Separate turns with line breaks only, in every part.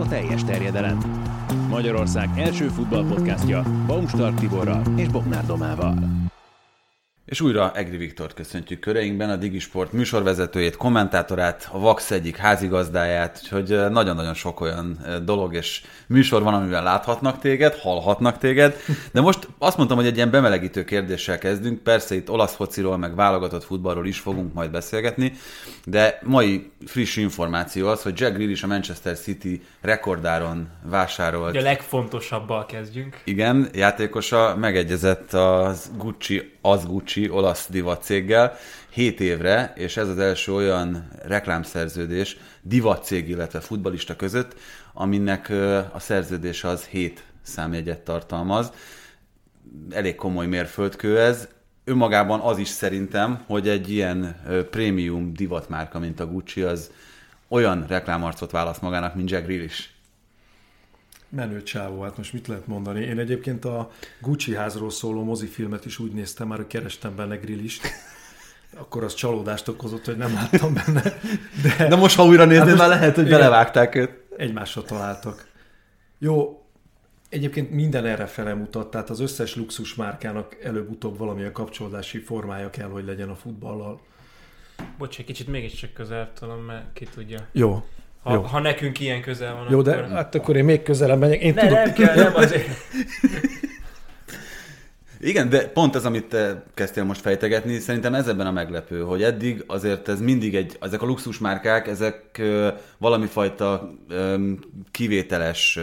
a teljes terjedelem. Magyarország első futballpodcastja Baumstark Tiborral és Bognár Domával.
És újra Egri Viktort köszöntjük köreinkben, a Digisport műsorvezetőjét, kommentátorát, a Vax egyik házigazdáját, úgyhogy nagyon-nagyon sok olyan dolog és műsor van, amivel láthatnak téged, hallhatnak téged. De most azt mondtam, hogy egy ilyen bemelegítő kérdéssel kezdünk. Persze itt olasz fociról, meg válogatott futballról is fogunk majd beszélgetni, de mai friss információ az, hogy Jack Grealish a Manchester City rekordáron vásárolt.
A legfontosabbal kezdjünk.
Igen, játékosa megegyezett az Gucci, az Gucci olasz divat céggel 7 évre, és ez az első olyan reklámszerződés divat cég, illetve futbalista között, aminek a szerződés az 7 számjegyet tartalmaz. Elég komoly mérföldkő ez. Önmagában az is szerintem, hogy egy ilyen prémium divatmárka, mint a Gucci, az olyan reklámarcot választ magának, mint Jack Grealish.
Menő csávó, hát most mit lehet mondani? Én egyébként a Gucci házról szóló mozifilmet is úgy néztem már, hogy kerestem benne grillist. Akkor az csalódást okozott, hogy nem láttam benne.
De, De most, ha újra nézni, hát már lehet, hogy igen, belevágták őt.
Egymásra találtak. Jó, egyébként minden erre fele mutat, tehát az összes luxus márkának előbb-utóbb valamilyen kapcsolódási formája kell, hogy legyen a futballal.
Bocs, egy kicsit mégiscsak közel tudom, mert ki tudja.
Jó,
ha, Jó. ha nekünk ilyen közel van,
Jó, de akkor... hát akkor én még közelebb megyek. Én
ne, tudom. nem kell, nem azért.
Igen, de pont az, amit te kezdtél most fejtegetni, szerintem ez ebben a meglepő, hogy eddig azért ez mindig egy, ezek a luxusmárkák, ezek valami fajta kivételes,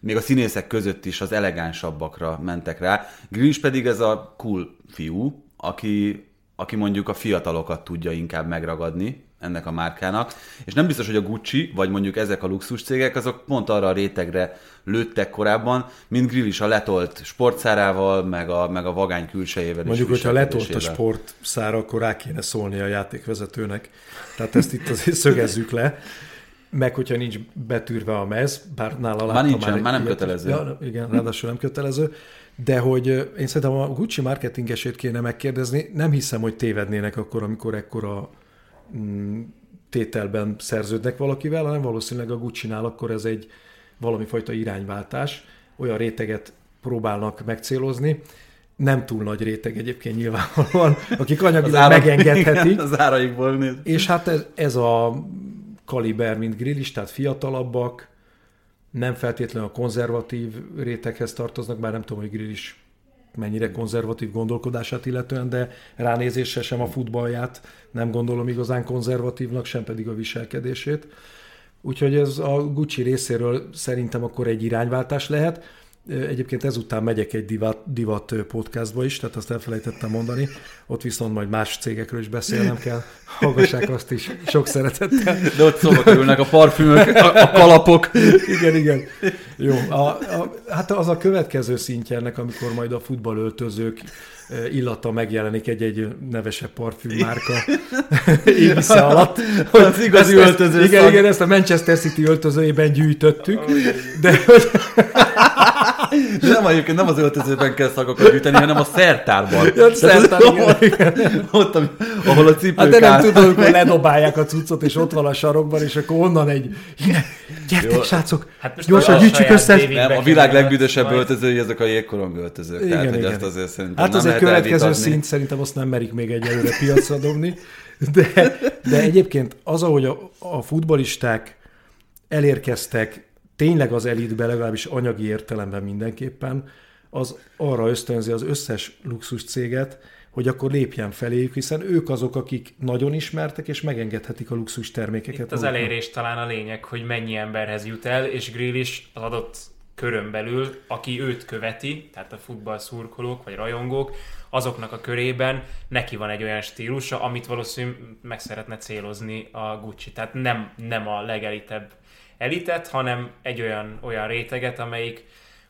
még a színészek között is az elegánsabbakra mentek rá. Grinch pedig ez a cool fiú, aki, aki mondjuk a fiatalokat tudja inkább megragadni, ennek a márkának, és nem biztos, hogy a Gucci, vagy mondjuk ezek a luxus cégek, azok pont arra a rétegre lőttek korábban, mint Grill is a letolt sportszárával, meg a, meg a vagány külsejével.
Mondjuk, hogyha letolt a sportszára, akkor rá kéne szólni a játékvezetőnek. Tehát ezt itt azért szögezzük le. Meg hogyha nincs betűrve a mez, bár nála
már nincsen, már, már nem ilyet, kötelező.
Ja, igen, ráadásul nem kötelező. De hogy én szerintem a Gucci marketingesét kéne megkérdezni, nem hiszem, hogy tévednének akkor, amikor ekkora tételben szerződnek valakivel, hanem valószínűleg a Gucci-nál akkor ez egy valami fajta irányváltás, olyan réteget próbálnak megcélozni, nem túl nagy réteg egyébként nyilvánvalóan, akik anyagilag megengedhetik. Igen,
az áraikból néz.
És hát ez, ez a kaliber, mint grill is, tehát fiatalabbak, nem feltétlenül a konzervatív réteghez tartoznak, bár nem tudom, hogy grill is mennyire konzervatív gondolkodását illetően, de ránézésre sem a futballját nem gondolom igazán konzervatívnak, sem pedig a viselkedését. Úgyhogy ez a Gucci részéről szerintem akkor egy irányváltás lehet. Egyébként ezután megyek egy divat, divat podcastba is, tehát azt elfelejtettem mondani. Ott viszont majd más cégekről is beszélnem kell. Hallgassák azt is sok szeretettel.
De ott szóba kerülnek a parfümök, a, a kalapok.
Igen, igen. Jó, a, a, hát az a következő szintje ennek, amikor majd a futballöltözők illata megjelenik egy-egy nevesebb parfümmárka égisze alatt.
Hogy az igazi öltöző
Igen, igen, ezt a Manchester City öltözőjében gyűjtöttük. De hogy...
De nem egyébként nem az öltözőben kell szagokat gyűjteni, hanem a szertárban.
Ja, szertár, igen, igen.
Ott, ahol a cipők
Hát de nem tudom, hogy ledobálják a cuccot, és ott van a sarokban, és akkor onnan egy, gyertek, Jó. srácok, hát gyorsan gyűjtsük össze.
Nem, a világ legbüdösebb öltözői, ezek a jégkorong öltözők. Igen, Tehát, igen. hogy azt azért szerintem
Hát az egy következő szint, szerintem azt nem merik még egyelőre piacra dobni. De, de egyébként az, ahogy a, a futbalisták elérkeztek tényleg az elitbe, legalábbis anyagi értelemben mindenképpen, az arra ösztönzi az összes luxus céget, hogy akkor lépjen feléjük, hiszen ők azok, akik nagyon ismertek, és megengedhetik a luxus termékeket.
Itt az elérés talán a lényeg, hogy mennyi emberhez jut el, és Grill is az adott körön belül, aki őt követi, tehát a futball szurkolók vagy rajongók, azoknak a körében neki van egy olyan stílusa, amit valószínűleg meg szeretne célozni a Gucci. Tehát nem, nem a legelitebb elitet, hanem egy olyan, olyan réteget, amelyik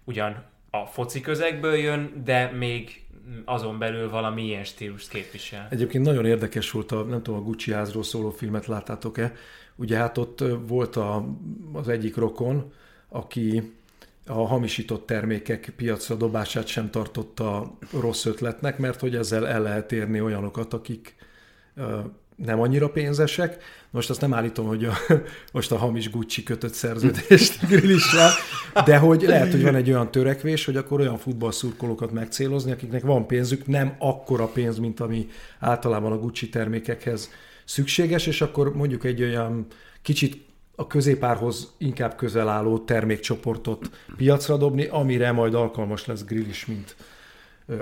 ugyan a foci közegből jön, de még azon belül valami ilyen stílust képvisel.
Egyébként nagyon érdekes volt, a, nem tudom, a Gucci házról szóló filmet láttátok-e? Ugye hát ott volt a, az egyik rokon, aki a hamisított termékek piacra dobását sem tartotta rossz ötletnek, mert hogy ezzel el lehet érni olyanokat, akik nem annyira pénzesek. Most azt nem állítom, hogy a, most a hamis Gucci kötött szerződést grillissel, de hogy lehet, hogy van egy olyan törekvés, hogy akkor olyan futballszurkolókat megcélozni, akiknek van pénzük, nem akkora pénz, mint ami általában a Gucci termékekhez szükséges, és akkor mondjuk egy olyan kicsit a középárhoz inkább közel álló termékcsoportot piacra dobni, amire majd alkalmas lesz grill is, mint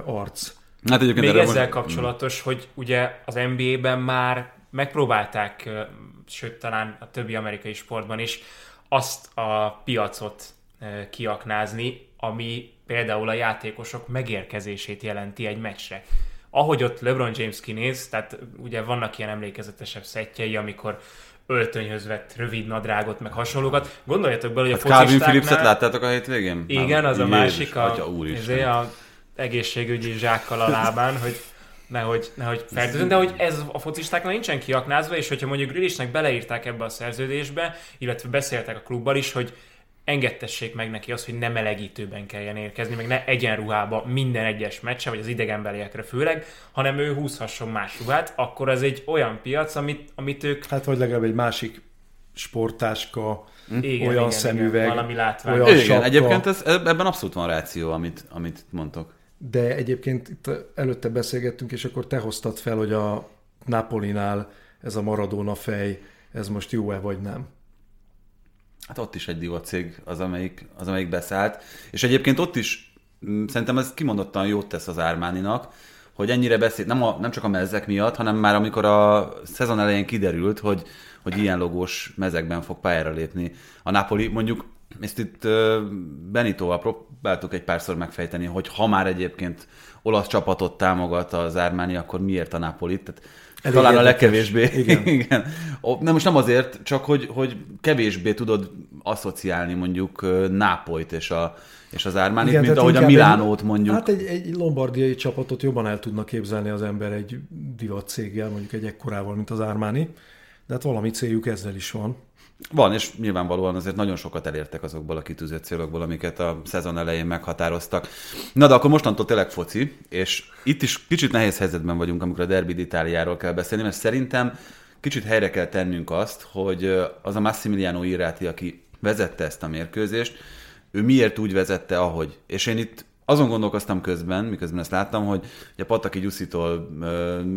arc.
Hát Még ezzel most... kapcsolatos, hogy ugye az NBA-ben már megpróbálták, sőt talán a többi amerikai sportban is, azt a piacot kiaknázni, ami például a játékosok megérkezését jelenti egy meccsre. Ahogy ott LeBron James kinéz, tehát ugye vannak ilyen emlékezetesebb szettjei, amikor öltönyhöz vett rövid nadrágot, meg hasonlókat. Gondoljatok bele, hogy
hát a Calvin Phillipset láttátok a hétvégén?
Igen, az a másik, a, a egészségügyi zsákkal a lábán, hogy nehogy, nehogy fertőzön, de hogy ez a focistáknál nincsen kiaknázva, és hogyha mondjuk Grealishnek beleírták ebbe a szerződésbe, illetve beszéltek a klubbal is, hogy engedtessék meg neki azt, hogy nem melegítőben kelljen érkezni, meg ne egyenruhába minden egyes meccse, vagy az idegenbeliekre főleg, hanem ő húzhasson más ruhát, akkor ez egy olyan piac, amit, amit ők...
Hát vagy legalább egy másik sportáska, igen, olyan igen, szemüveg, igen,
valami látvány.
Olyan igen, sapka. egyébként ez, ebben abszolút van ráció, amit, amit mondtok.
De egyébként itt előtte beszélgettünk, és akkor te hoztad fel, hogy a Napolinál ez a Maradona fej, ez most jó-e vagy nem?
Hát ott is egy divat cég az, amelyik, az, amelyik beszállt. És egyébként ott is mm, szerintem ez kimondottan jót tesz az Ármáninak, hogy ennyire beszél, nem, a, nem csak a mezek miatt, hanem már amikor a szezon elején kiderült, hogy, hogy ilyen logós mezekben fog pályára lépni a Napoli. Mondjuk ezt itt Benitóval próbáltuk egy párszor megfejteni, hogy ha már egyébként olasz csapatot támogat az Ármáni, akkor miért a Napoli? Tehát Elég talán érdekes. a legkevésbé. Igen. Igen. Nem, most nem azért, csak hogy, hogy kevésbé tudod asszociálni mondjuk Nápolyt és, a, és az Ármánit, mint ahogy a Milánót mondjuk.
Hát egy, egy lombardiai csapatot jobban el tudna képzelni az ember egy divat céggel, mondjuk egy ekkorával, mint az Ármáni. De hát valami céljuk ezzel is van.
Van, és nyilvánvalóan azért nagyon sokat elértek azokból a kitűzött célokból, amiket a szezon elején meghatároztak. Na de akkor mostantól tényleg foci, és itt is kicsit nehéz helyzetben vagyunk, amikor a Derby Itáliáról kell beszélni, mert szerintem kicsit helyre kell tennünk azt, hogy az a Massimiliano Irati, aki vezette ezt a mérkőzést, ő miért úgy vezette, ahogy. És én itt azon gondolkoztam közben, miközben ezt láttam, hogy a Pataki Gyuszitól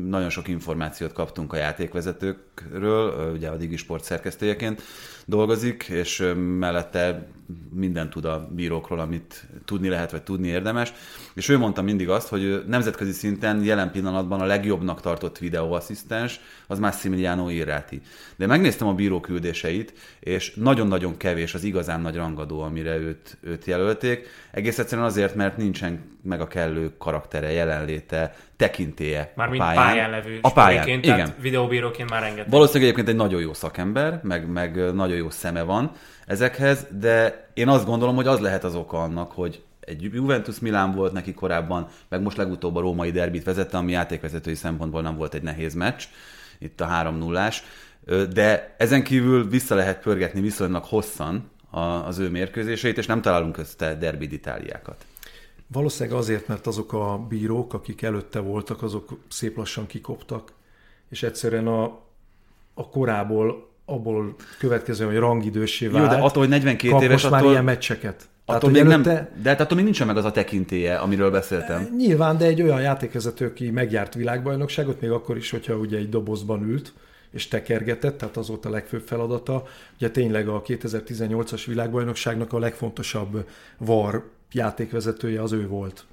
nagyon sok információt kaptunk a játékvezetőkről, ugye a Digisport szerkesztőjeként dolgozik, és mellette minden tud a bírókról, amit tudni lehet, vagy tudni érdemes. És ő mondta mindig azt, hogy nemzetközi szinten jelen pillanatban a legjobbnak tartott videóasszisztens az Massimiliano Irrati. De megnéztem a bíró küldéseit, és nagyon-nagyon kevés az igazán nagy rangadó, amire őt, őt jelölték. Egész egyszerűen azért, mert nincsen meg a kellő karaktere, jelenléte, tekintéje
Mármint a pályán. pályán levő
a pályán, igen.
videóbíróként már rengeteg.
Valószínűleg egyébként egy nagyon jó szakember, meg, meg nagyon jó szeme van ezekhez, de én azt gondolom, hogy az lehet az oka annak, hogy egy Juventus Milán volt neki korábban, meg most legutóbb a római derbit vezette, ami játékvezetői szempontból nem volt egy nehéz meccs, itt a 3 0 de ezen kívül vissza lehet pörgetni viszonylag hosszan az ő mérkőzéseit, és nem találunk közte derbi itáliákat.
Valószínűleg azért, mert azok a bírók, akik előtte voltak, azok szép lassan kikoptak, és egyszerűen a, a korából abból következően, hogy rangidősé vált.
Jó, de attól, hogy 42 éves,
most már ilyen meccseket.
Attól még előtte... nem, de hát attól még nincsen meg az a tekintélye, amiről beszéltem.
Nyilván, de egy olyan játékvezető, aki megjárt világbajnokságot, még akkor is, hogyha ugye egy dobozban ült, és tekergetett, tehát az volt a legfőbb feladata. Ugye tényleg a 2018-as világbajnokságnak a legfontosabb VAR játékvezetője az ő volt.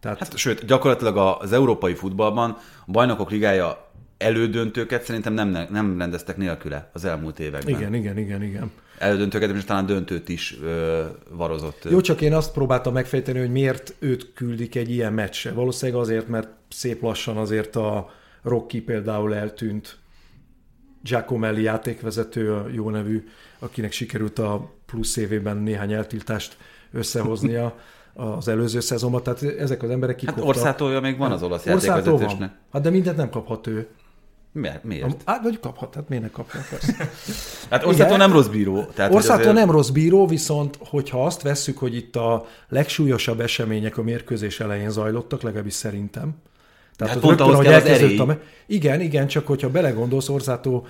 Tehát... Hát, sőt, gyakorlatilag az európai futballban a bajnokok ligája elődöntőket szerintem nem, nem rendeztek nélküle az elmúlt években.
Igen, igen, igen, igen.
Elődöntőket, és talán döntőt is ö, varozott.
Jó, csak én azt próbáltam megfejteni, hogy miért őt küldik egy ilyen meccsre. Valószínűleg azért, mert szép lassan azért a Rocky például eltűnt, Giacomelli játékvezető, jó nevű, akinek sikerült a plusz évében néhány eltiltást összehoznia az előző szezonban, tehát ezek az emberek kikoptak.
Hát Orszátója még van az olasz játékvezetősnek. Van.
Hát de mindent nem kaphat ő.
Miért? miért?
Hát vagy kaphat, hát miért ne kapja?
hát Orszátó nem rossz bíró.
Tehát, Orszátó azért... nem rossz bíró, viszont hogyha azt vesszük, hogy itt a legsúlyosabb események a mérkőzés elején zajlottak, legalábbis szerintem,
Tehát
hát
pont ahhoz kell az erély. A...
Igen, igen, csak hogyha belegondolsz, Orzátó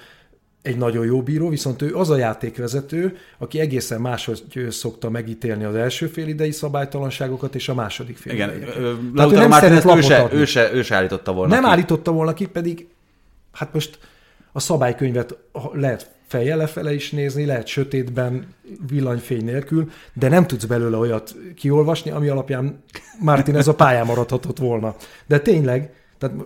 egy nagyon jó bíró, viszont ő az a játékvezető, aki egészen máshogy szokta megítélni az első fél idei szabálytalanságokat és a második fél
Igen, Lautaro Martinez ő se, ő, se, ő se állította volna
Nem ki. állította volna ki, pedig hát most a szabálykönyvet lehet fejjel lefele is nézni, lehet sötétben, villanyfény nélkül, de nem tudsz belőle olyat kiolvasni, ami alapján Martin ez a pályán maradhatott volna. De tényleg, tehát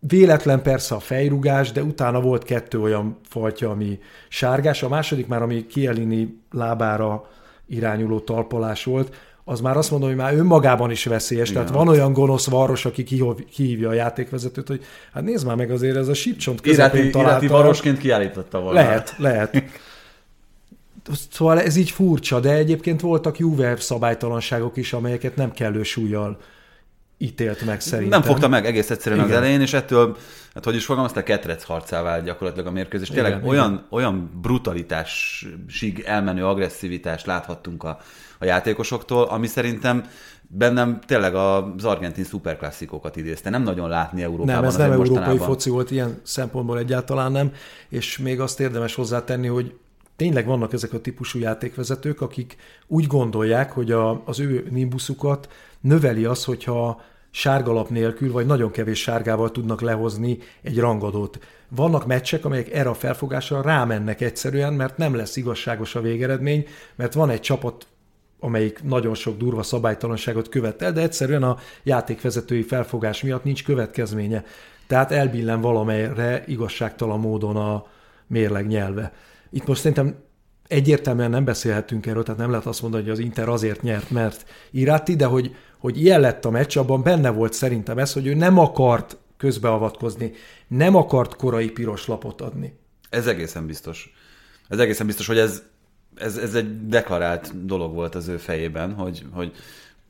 véletlen persze a fejrugás, de utána volt kettő olyan fajta, ami sárgás, a második már, ami Kielini lábára irányuló talpalás volt, az már azt mondom, hogy már önmagában is veszélyes. Igen. Tehát van olyan gonosz varos, aki kihívja a játékvezetőt, hogy hát nézd már meg azért ez a sípcsont
közepén irati, találta. Irati varosként kiállította volna.
Lehet, lehet. Szóval ez így furcsa, de egyébként voltak Juve szabálytalanságok is, amelyeket nem kellő súlyjal ítélt meg szerintem.
Nem fogta meg egész egyszerűen igen. az elején, és ettől, hát hogy is fogalmazta, ketrec harcá vált gyakorlatilag a mérkőzés. Tényleg igen, olyan, igen. olyan brutalitásig elmenő agresszivitást láthattunk a, a játékosoktól, ami szerintem bennem tényleg az argentin szuperklasszikókat idézte. Nem nagyon látni Európában.
Nem, ez nem európai mostanában. foci volt ilyen szempontból egyáltalán nem, és még azt érdemes hozzátenni, hogy tényleg vannak ezek a típusú játékvezetők, akik úgy gondolják, hogy a, az ő nimbuszukat növeli az, hogyha sárgalap nélkül, vagy nagyon kevés sárgával tudnak lehozni egy rangadót. Vannak meccsek, amelyek erre a felfogásra rámennek egyszerűen, mert nem lesz igazságos a végeredmény, mert van egy csapat, amelyik nagyon sok durva szabálytalanságot követel, de egyszerűen a játékvezetői felfogás miatt nincs következménye. Tehát elbillen valamelyre igazságtalan módon a mérleg nyelve. Itt most szerintem egyértelműen nem beszélhetünk erről, tehát nem lehet azt mondani, hogy az Inter azért nyert, mert Iráti, de hogy, hogy ilyen lett a meccs, abban benne volt szerintem ez, hogy ő nem akart közbeavatkozni, nem akart korai piros lapot adni.
Ez egészen biztos. Ez egészen biztos, hogy ez, ez, ez egy deklarált dolog volt az ő fejében, hogy, hogy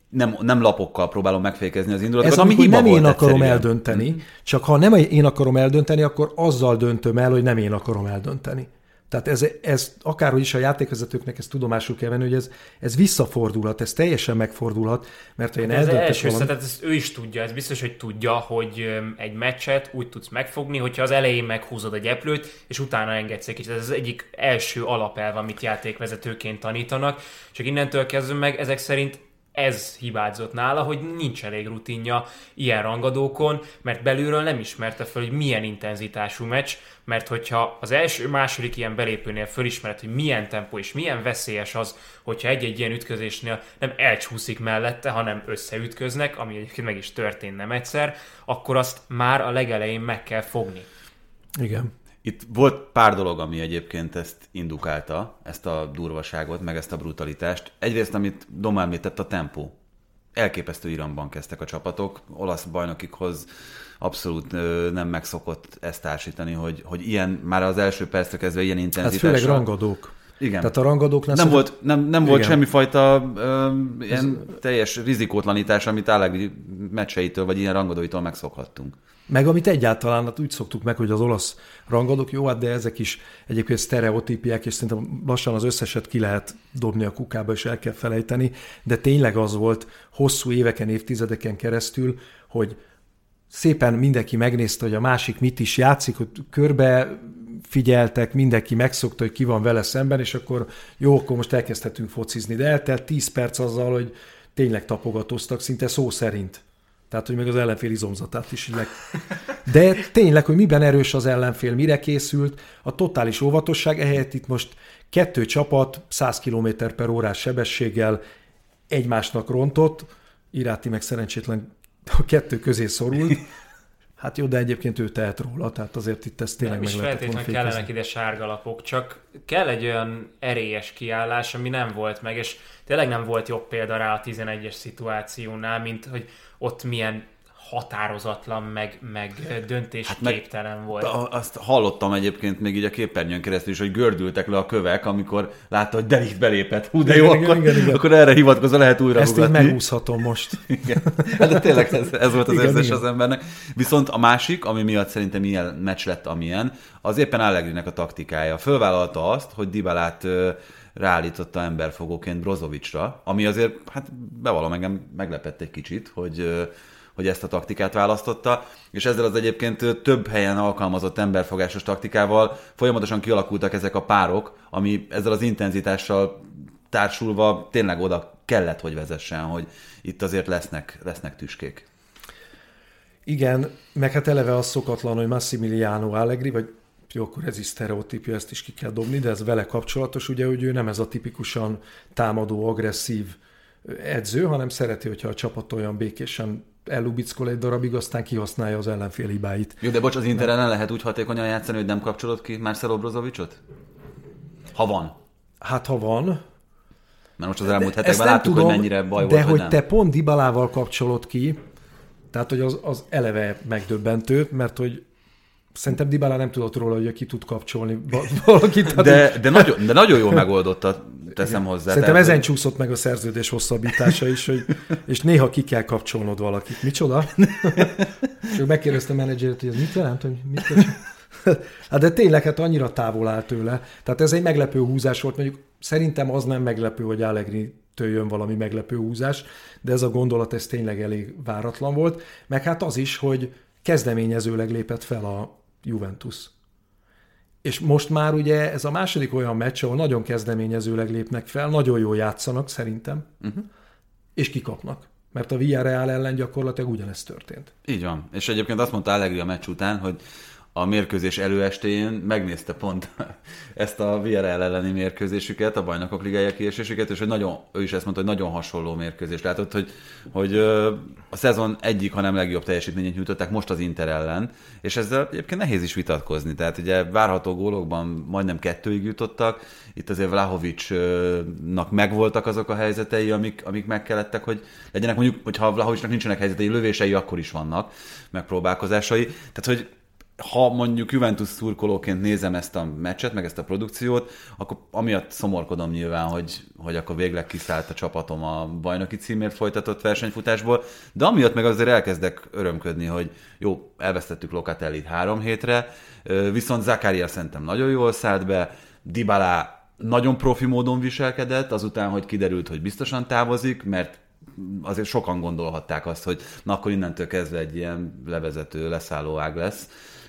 nem, nem lapokkal próbálom megfékezni az indulatokat,
Ez
ami hiba
nem
volt
én akarom egyszerűen. eldönteni, csak ha nem én akarom eldönteni, akkor azzal döntöm el, hogy nem én akarom eldönteni. Tehát ez, ez akárhogy is a játékvezetőknek ezt tudomásul kell venni, hogy ez, ez visszafordulhat, ez teljesen megfordulhat, mert ha én
hát ez első valami... tehát ezt ő is tudja, ez biztos, hogy tudja, hogy egy meccset úgy tudsz megfogni, hogyha az elején meghúzod a gyeplőt, és utána engedsz egy kicsit. Ez az egyik első alapelv, amit játékvezetőként tanítanak, csak innentől kezdve meg ezek szerint ez hibázott nála, hogy nincs elég rutinja ilyen rangadókon, mert belülről nem ismerte fel, hogy milyen intenzitású meccs, mert hogyha az első, második ilyen belépőnél fölismered, hogy milyen tempó és milyen veszélyes az, hogyha egy-egy ilyen ütközésnél nem elcsúszik mellette, hanem összeütköznek, ami egyébként meg is történt egyszer, akkor azt már a legelején meg kell fogni.
Igen.
Itt volt pár dolog, ami egyébként ezt indukálta, ezt a durvaságot, meg ezt a brutalitást. Egyrészt, amit Doma említett, a tempó. Elképesztő iramban kezdtek a csapatok, olasz bajnokikhoz abszolút nem megszokott ezt társítani, hogy, hogy ilyen, már az első percre kezdve ilyen intenzitásra.
Hát főleg rangadók.
Igen.
Tehát a rangadóknál
nem volt, nem, nem volt semmifajta ö, ilyen Ez... teljes rizikótlanítás, amit Allegri meccseitől, vagy ilyen rangadóitól megszokhattunk.
Meg amit egyáltalán hát úgy szoktuk meg, hogy az olasz rangadók, jó, hát de ezek is egyébként sztereotípiák, és szerintem lassan az összeset ki lehet dobni a kukába, és el kell felejteni, de tényleg az volt hosszú éveken, évtizedeken keresztül, hogy szépen mindenki megnézte, hogy a másik mit is játszik, hogy körbe figyeltek, mindenki megszokta, hogy ki van vele szemben, és akkor jó, akkor most elkezdhetünk focizni. De eltelt 10 perc azzal, hogy tényleg tapogatóztak, szinte szó szerint. Tehát, hogy meg az ellenfél izomzatát is meg. De tényleg, hogy miben erős az ellenfél, mire készült, a totális óvatosság, ehelyett itt most kettő csapat 100 km per órás sebességgel egymásnak rontott, Iráti meg szerencsétlen a kettő közé szorult. Hát jó, de egyébként ő tehet róla, tehát azért itt ez tényleg
nem meg is feltétlenül kellenek ide sárgalapok, csak kell egy olyan erélyes kiállás, ami nem volt meg, és tényleg nem volt jobb példa rá a 11-es szituációnál, mint hogy ott milyen határozatlan, meg, meg döntésképtelen hát volt.
Azt hallottam egyébként még így a képernyőn keresztül is, hogy gördültek le a kövek, amikor látta, hogy Delikt belépett. Hú, de jó, igen, akkor, igen, igen. akkor erre hivatkozva lehet újra
Ezt én megúszhatom most.
igen. Hát de tényleg ez, ez volt az igen, érzés igen. az embernek. Viszont a másik, ami miatt szerintem ilyen meccs lett, amilyen, az éppen Allegrinek a taktikája. Fölvállalta azt, hogy Dibalát ráállította emberfogóként Brozovicsra, ami azért, hát bevallom engem meglepett egy kicsit, hogy hogy ezt a taktikát választotta, és ezzel az egyébként több helyen alkalmazott emberfogásos taktikával folyamatosan kialakultak ezek a párok, ami ezzel az intenzitással társulva tényleg oda kellett, hogy vezessen, hogy itt azért lesznek, lesznek tüskék.
Igen, meg hát eleve az szokatlan, hogy Massimiliano Allegri, vagy jó, akkor ez is sztereotípia, ezt is ki kell dobni, de ez vele kapcsolatos, ugye, hogy ő nem ez a tipikusan támadó, agresszív edző, hanem szereti, hogyha a csapat olyan békésen elubickol egy darabig, aztán kihasználja az ellenfél hibáit.
Jó, de bocs, az Inter ellen lehet úgy hatékonyan játszani, hogy nem kapcsolod ki Marcelo Brozovicsot? Ha van.
Hát ha van.
Mert most az elmúlt hetekben láttuk, tudom, hogy mennyire baj
de
volt,
hogy
nem.
te pont Dibalával kapcsolod ki, tehát hogy az, az eleve megdöbbentő, mert hogy Szerintem Dybala nem tudott róla, hogy ki tud kapcsolni valakit.
De, de, nagyon, de nagyon jól megoldotta, teszem hozzá.
Szerintem tehát, ezen csúszott meg a szerződés hosszabbítása is, hogy, és néha ki kell kapcsolnod valakit. Micsoda? és megkérdezte a menedzsert, hogy ez mit jelent, hogy mit kell Hát de tényleg hát annyira távol áll tőle. Tehát ez egy meglepő húzás volt. Mondjuk szerintem az nem meglepő, hogy Allegri jön valami meglepő húzás, de ez a gondolat ez tényleg elég váratlan volt. Meg hát az is, hogy kezdeményezőleg lépett fel a Juventus. És most már ugye ez a második olyan meccs, ahol nagyon kezdeményezőleg lépnek fel, nagyon jól játszanak szerintem, uh-huh. és kikapnak. Mert a Villarreal ellen gyakorlatilag ugyanezt történt.
Így van. És egyébként azt mondta Allegri a meccs után, hogy a mérkőzés előestéjén megnézte pont ezt a VRL elleni mérkőzésüket, a bajnokok ligája kiesésüket, és hogy nagyon, ő is ezt mondta, hogy nagyon hasonló mérkőzés. Látott, hogy, hogy a szezon egyik, hanem legjobb teljesítményét nyújtották most az Inter ellen, és ezzel egyébként nehéz is vitatkozni. Tehát ugye várható gólokban majdnem kettőig jutottak, itt azért Vlahovicsnak megvoltak azok a helyzetei, amik, amik megkellettek, hogy legyenek mondjuk, hogyha Vlahovicsnak nincsenek helyzetei, lövései akkor is vannak, megpróbálkozásai. Tehát, hogy ha mondjuk Juventus szurkolóként nézem ezt a meccset, meg ezt a produkciót, akkor amiatt szomorkodom nyilván, hogy, hogy akkor végleg kiszállt a csapatom a bajnoki címért folytatott versenyfutásból, de amiatt meg azért elkezdek örömködni, hogy jó, elvesztettük Locatellit három hétre, viszont Zakaria szerintem nagyon jól szállt be, Dybala nagyon profi módon viselkedett, azután, hogy kiderült, hogy biztosan távozik, mert azért sokan gondolhatták azt, hogy na akkor innentől kezdve egy ilyen levezető, leszálló ág lesz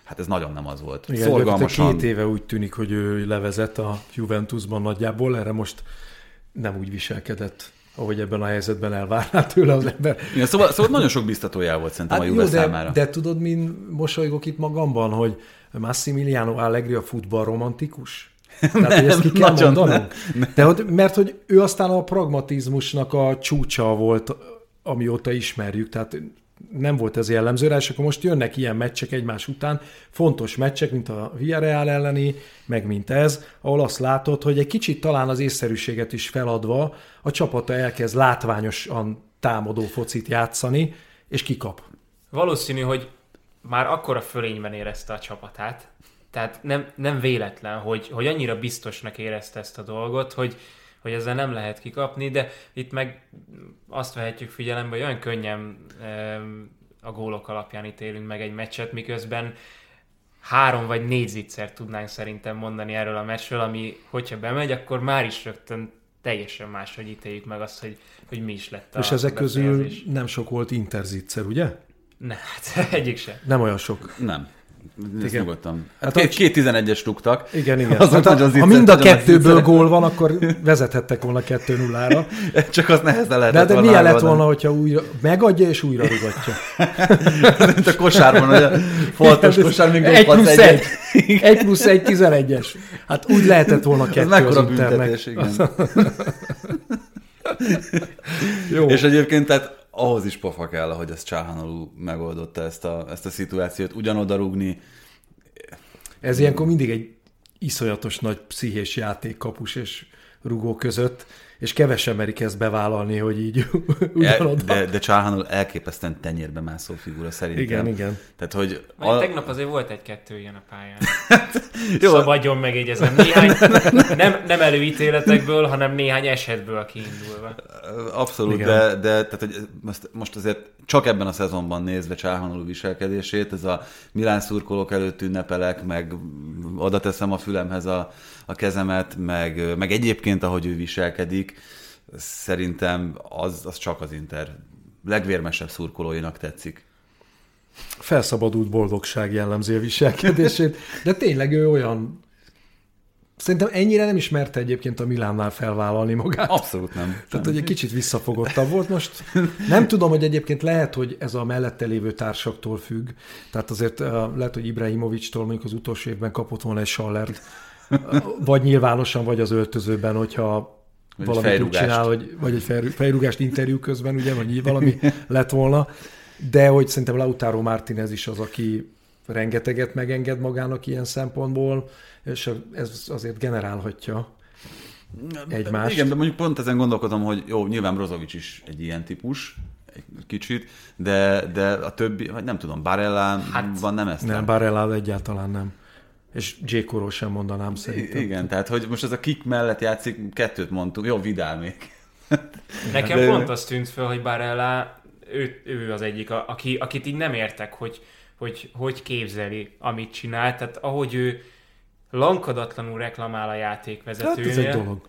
Hát ez nagyon nem az volt.
Igen, Szorgalmasan. két éve úgy tűnik, hogy ő levezet a Juventusban nagyjából, erre most nem úgy viselkedett ahogy ebben a helyzetben elvárná tőle az ember.
Igen, szóval, szóval nagyon sok biztatójá volt szerintem hát a Juve jó,
de,
számára.
De tudod, min mosolygok itt magamban, hogy Massimiliano Allegri a futball romantikus? Tehát, nem, hogy ezt ki kell mondanunk? Nem. De, hogy, mert hogy ő aztán a pragmatizmusnak a csúcsa volt, amióta ismerjük. Tehát nem volt ez jellemző rá, és akkor most jönnek ilyen meccsek egymás után, fontos meccsek, mint a Villarreal elleni, meg mint ez, ahol azt látod, hogy egy kicsit talán az észszerűséget is feladva a csapata elkezd látványosan támadó focit játszani, és kikap.
Valószínű, hogy már akkor a fölényben érezte a csapatát, tehát nem, nem véletlen, hogy, hogy annyira biztosnak érezte ezt a dolgot, hogy, hogy ezzel nem lehet kikapni, de itt meg azt vehetjük figyelembe, hogy olyan könnyen a gólok alapján ítélünk meg egy meccset, miközben három vagy négy zicser tudnánk szerintem mondani erről a meccsről, ami hogyha bemegy, akkor már is rögtön teljesen máshogy ítéljük meg azt, hogy, hogy mi is lett a
És ezek közül nem sok volt interzicser, ugye?
Ne, hát egyik sem.
Nem olyan sok.
Nem. Ezt igen. Hát két, két 11-es rúgtak.
Igen, igen. Az hát, ha, ha mind a kettőből gól van, akkor vezethettek volna 2-0-ra.
Csak az nehezen lehet.
De, de milyen lett volna, hogyha újra megadja és újra rúgatja?
Mint a kosárban, hogy a foltos kosár még
egy plusz egy. egy plusz egy 11-es. Hát úgy lehetett volna kettő az, az internet. Igen.
Jó. És egyébként tehát ahhoz is pofa kell, hogy ez Csáhanolú megoldotta ezt a, ezt a szituációt, ugyanoda rúgni.
Ez ilyenkor mindig egy iszonyatos nagy pszichés játék kapus és rugó között, és kevesen merik ezt bevállalni, hogy így ugyanoda.
De, de Csáhanul elképesztően tenyérbe mászó figura szerintem.
Igen, igen.
Tehát, hogy
a... Tegnap azért volt egy-kettő ilyen a pályán. Jó. Szabadjon megjegyezem. Néhány, nem, nem előítéletekből, hanem néhány esetből kiindulva.
Abszolút, igen. de, de tehát, hogy most, most azért csak ebben a szezonban nézve Csáhanulú viselkedését, ez a Milán szurkolók előtt ünnepelek, meg oda teszem a fülemhez a, a kezemet, meg, meg egyébként, ahogy ő viselkedik, szerintem az, az csak az Inter legvérmesebb szurkolóinak tetszik.
Felszabadult boldogság jellemzi a viselkedését, de tényleg ő olyan Szerintem ennyire nem ismerte egyébként a Milánnál felvállalni magát.
Abszolút nem.
Tehát, hogy egy kicsit visszafogottabb volt most. Nem tudom, hogy egyébként lehet, hogy ez a mellette lévő társaktól függ. Tehát azért lehet, hogy Ibrahimovics-tól mondjuk az utolsó évben kapott volna egy sallert. Vagy nyilvánosan, vagy az öltözőben, hogyha vagy valamit úgy csinál, hogy, vagy egy fejrúgást interjú közben, ugye, vagy valami lett volna. De hogy szerintem Lautaro Martinez is az, aki rengeteget megenged magának ilyen szempontból, és ez azért generálhatja egymást.
Igen, de mondjuk pont ezen gondolkodom, hogy jó, nyilván Brozovic is egy ilyen típus, egy kicsit, de, de a többi, vagy nem tudom, Barella hát, van nem ezt?
Nem, Barella egyáltalán nem. És J. sem mondanám szerintem.
Igen, tehát hogy most ez a kick mellett játszik, kettőt mondtuk, jó, Vidal még.
Nekem de... pont azt tűnt föl, hogy Barella, ő, ő az egyik, aki, akit így nem értek, hogy hogy hogy képzeli, amit csinál. Tehát ahogy ő lankadatlanul reklamál a játékvezetőnél. Hát ez egy dolog.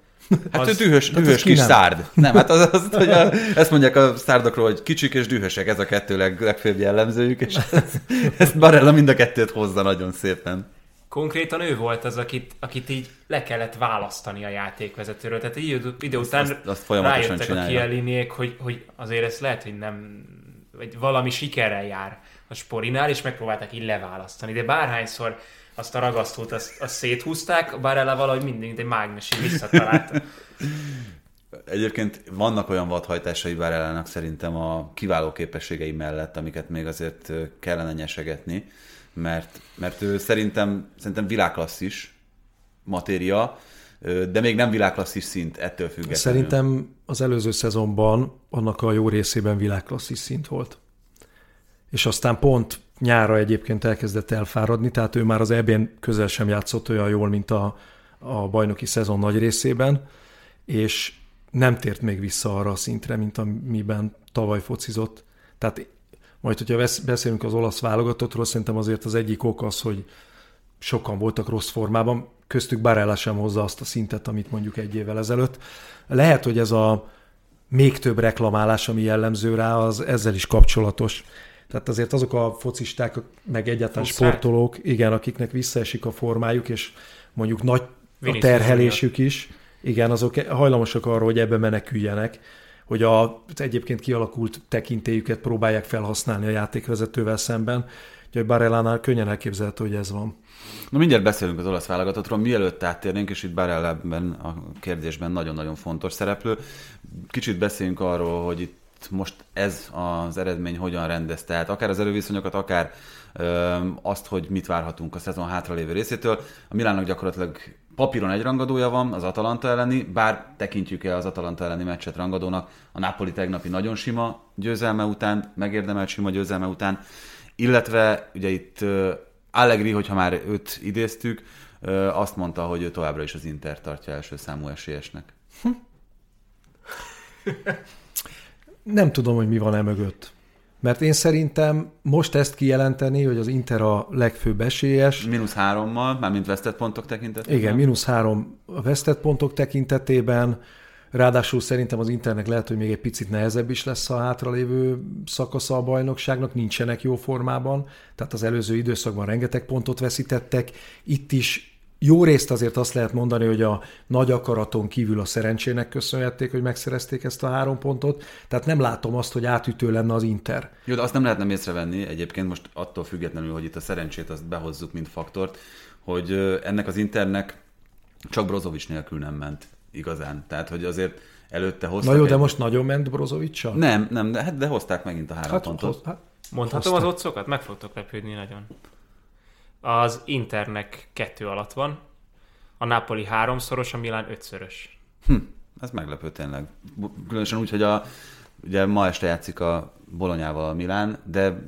Hát az, ő dühös, hát dühös kis nem? szárd. Nem, hát az, az hogy a, ezt mondják a szárdokról, hogy kicsik és dühösek, ez a kettő leg, legfőbb jellemzőjük, és ezt, ezt Barella mind a kettőt hozza nagyon szépen.
Konkrétan ő volt az, akit, akit így le kellett választani a játékvezetőről. Tehát így idő után azt, azt, rájöttek csinálja. a kieliniek, hogy, hogy azért ez lehet, hogy nem, vagy valami sikerrel jár a sporinál, és megpróbálták így leválasztani. De bárhányszor azt a ragasztót azt, azt széthúzták, bár ele valahogy mindig egy mágnesi visszatalálta.
Egyébként vannak olyan vadhajtásai Bárellának szerintem a kiváló képességei mellett, amiket még azért kellene nyesegetni, mert, mert ő szerintem, szerintem világklasszis matéria, de még nem világklasszis szint ettől függetlenül.
Szerintem az előző szezonban annak a jó részében világklasszis szint volt és aztán pont nyára egyébként elkezdett elfáradni, tehát ő már az EB-n közel sem játszott olyan jól, mint a, a bajnoki szezon nagy részében, és nem tért még vissza arra a szintre, mint amiben tavaly focizott. Tehát majd, hogyha beszélünk az olasz válogatottról, szerintem azért az egyik ok az, hogy sokan voltak rossz formában, köztük Barella sem hozza azt a szintet, amit mondjuk egy évvel ezelőtt. Lehet, hogy ez a még több reklamálás, ami jellemző rá, az ezzel is kapcsolatos. Tehát azért azok a focisták, meg egyáltalán Focák. sportolók, igen, akiknek visszaesik a formájuk, és mondjuk nagy a terhelésük is, igen, azok hajlamosak arra, hogy ebbe meneküljenek, hogy a egyébként kialakult tekintélyüket próbálják felhasználni a játékvezetővel szemben. Úgyhogy Barellánál könnyen elképzelhető, hogy ez van.
Na mindjárt beszélünk az olasz válogatottról, mielőtt áttérnénk, és itt Barellában a kérdésben nagyon-nagyon fontos szereplő. Kicsit beszéljünk arról, hogy itt most ez az eredmény hogyan rendez. Tehát akár az erőviszonyokat, akár ö, azt, hogy mit várhatunk a szezon hátralévő részétől. A Milánnak gyakorlatilag papíron egy rangadója van, az Atalanta elleni, bár tekintjük el az Atalanta elleni meccset rangadónak, a Napoli tegnapi nagyon sima győzelme után, megérdemelt sima győzelme után, illetve ugye itt Allegri, hogyha már őt idéztük, azt mondta, hogy ő továbbra is az Inter tartja első számú esélyesnek.
Nem tudom, hogy mi van e mögött. Mert én szerintem most ezt kijelenteni, hogy az Inter a legfőbb esélyes.
Mínusz hárommal, mármint vesztett pontok tekintetében.
Igen, mínusz három a vesztett pontok tekintetében. Ráadásul szerintem az Internek lehet, hogy még egy picit nehezebb is lesz a hátralévő szakasza a bajnokságnak, nincsenek jó formában, tehát az előző időszakban rengeteg pontot veszítettek. Itt is jó részt azért azt lehet mondani, hogy a nagy akaraton kívül a szerencsének köszönhették, hogy megszerezték ezt a három pontot, tehát nem látom azt, hogy átütő lenne az Inter.
Jó, de azt nem lehetne észrevenni egyébként most attól függetlenül, hogy itt a szerencsét azt behozzuk, mint faktort, hogy ennek az Internek csak Brozovic nélkül nem ment igazán. Tehát, hogy azért előtte hoztak...
Na jó, egy... de most nagyon ment Brozovic
Nem, nem, de, hát de hozták megint a három hát, pontot. Hoz, hát,
Mondhatom hozták. az otcokat? Meg fogtok lepődni nagyon. Az Internek kettő alatt van, a Napoli háromszoros, a Milán ötszörös.
Hm, ez meglepő tényleg. Különösen úgy, hogy a, ugye ma este játszik a Bolonyával a Milán, de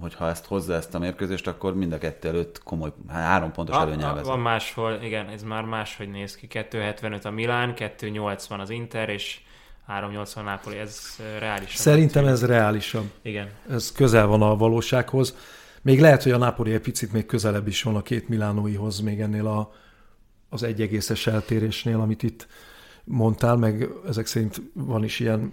hogyha ezt hozza ezt a mérkőzést, akkor mind a kettő előtt komoly, három pontos a, előnyel vezet.
Van máshol, igen, ez már máshogy néz ki. 2.75 a Milán, 2.80 az Inter, és 3.80 Napoli, ez reális.
Szerintem ez reálisabb.
Igen.
Ez közel van a valósághoz. Még lehet, hogy a Napoli egy picit még közelebb is van a két Milánóihoz, még ennél a, az egy egészes eltérésnél, amit itt mondtál, meg ezek szerint van is ilyen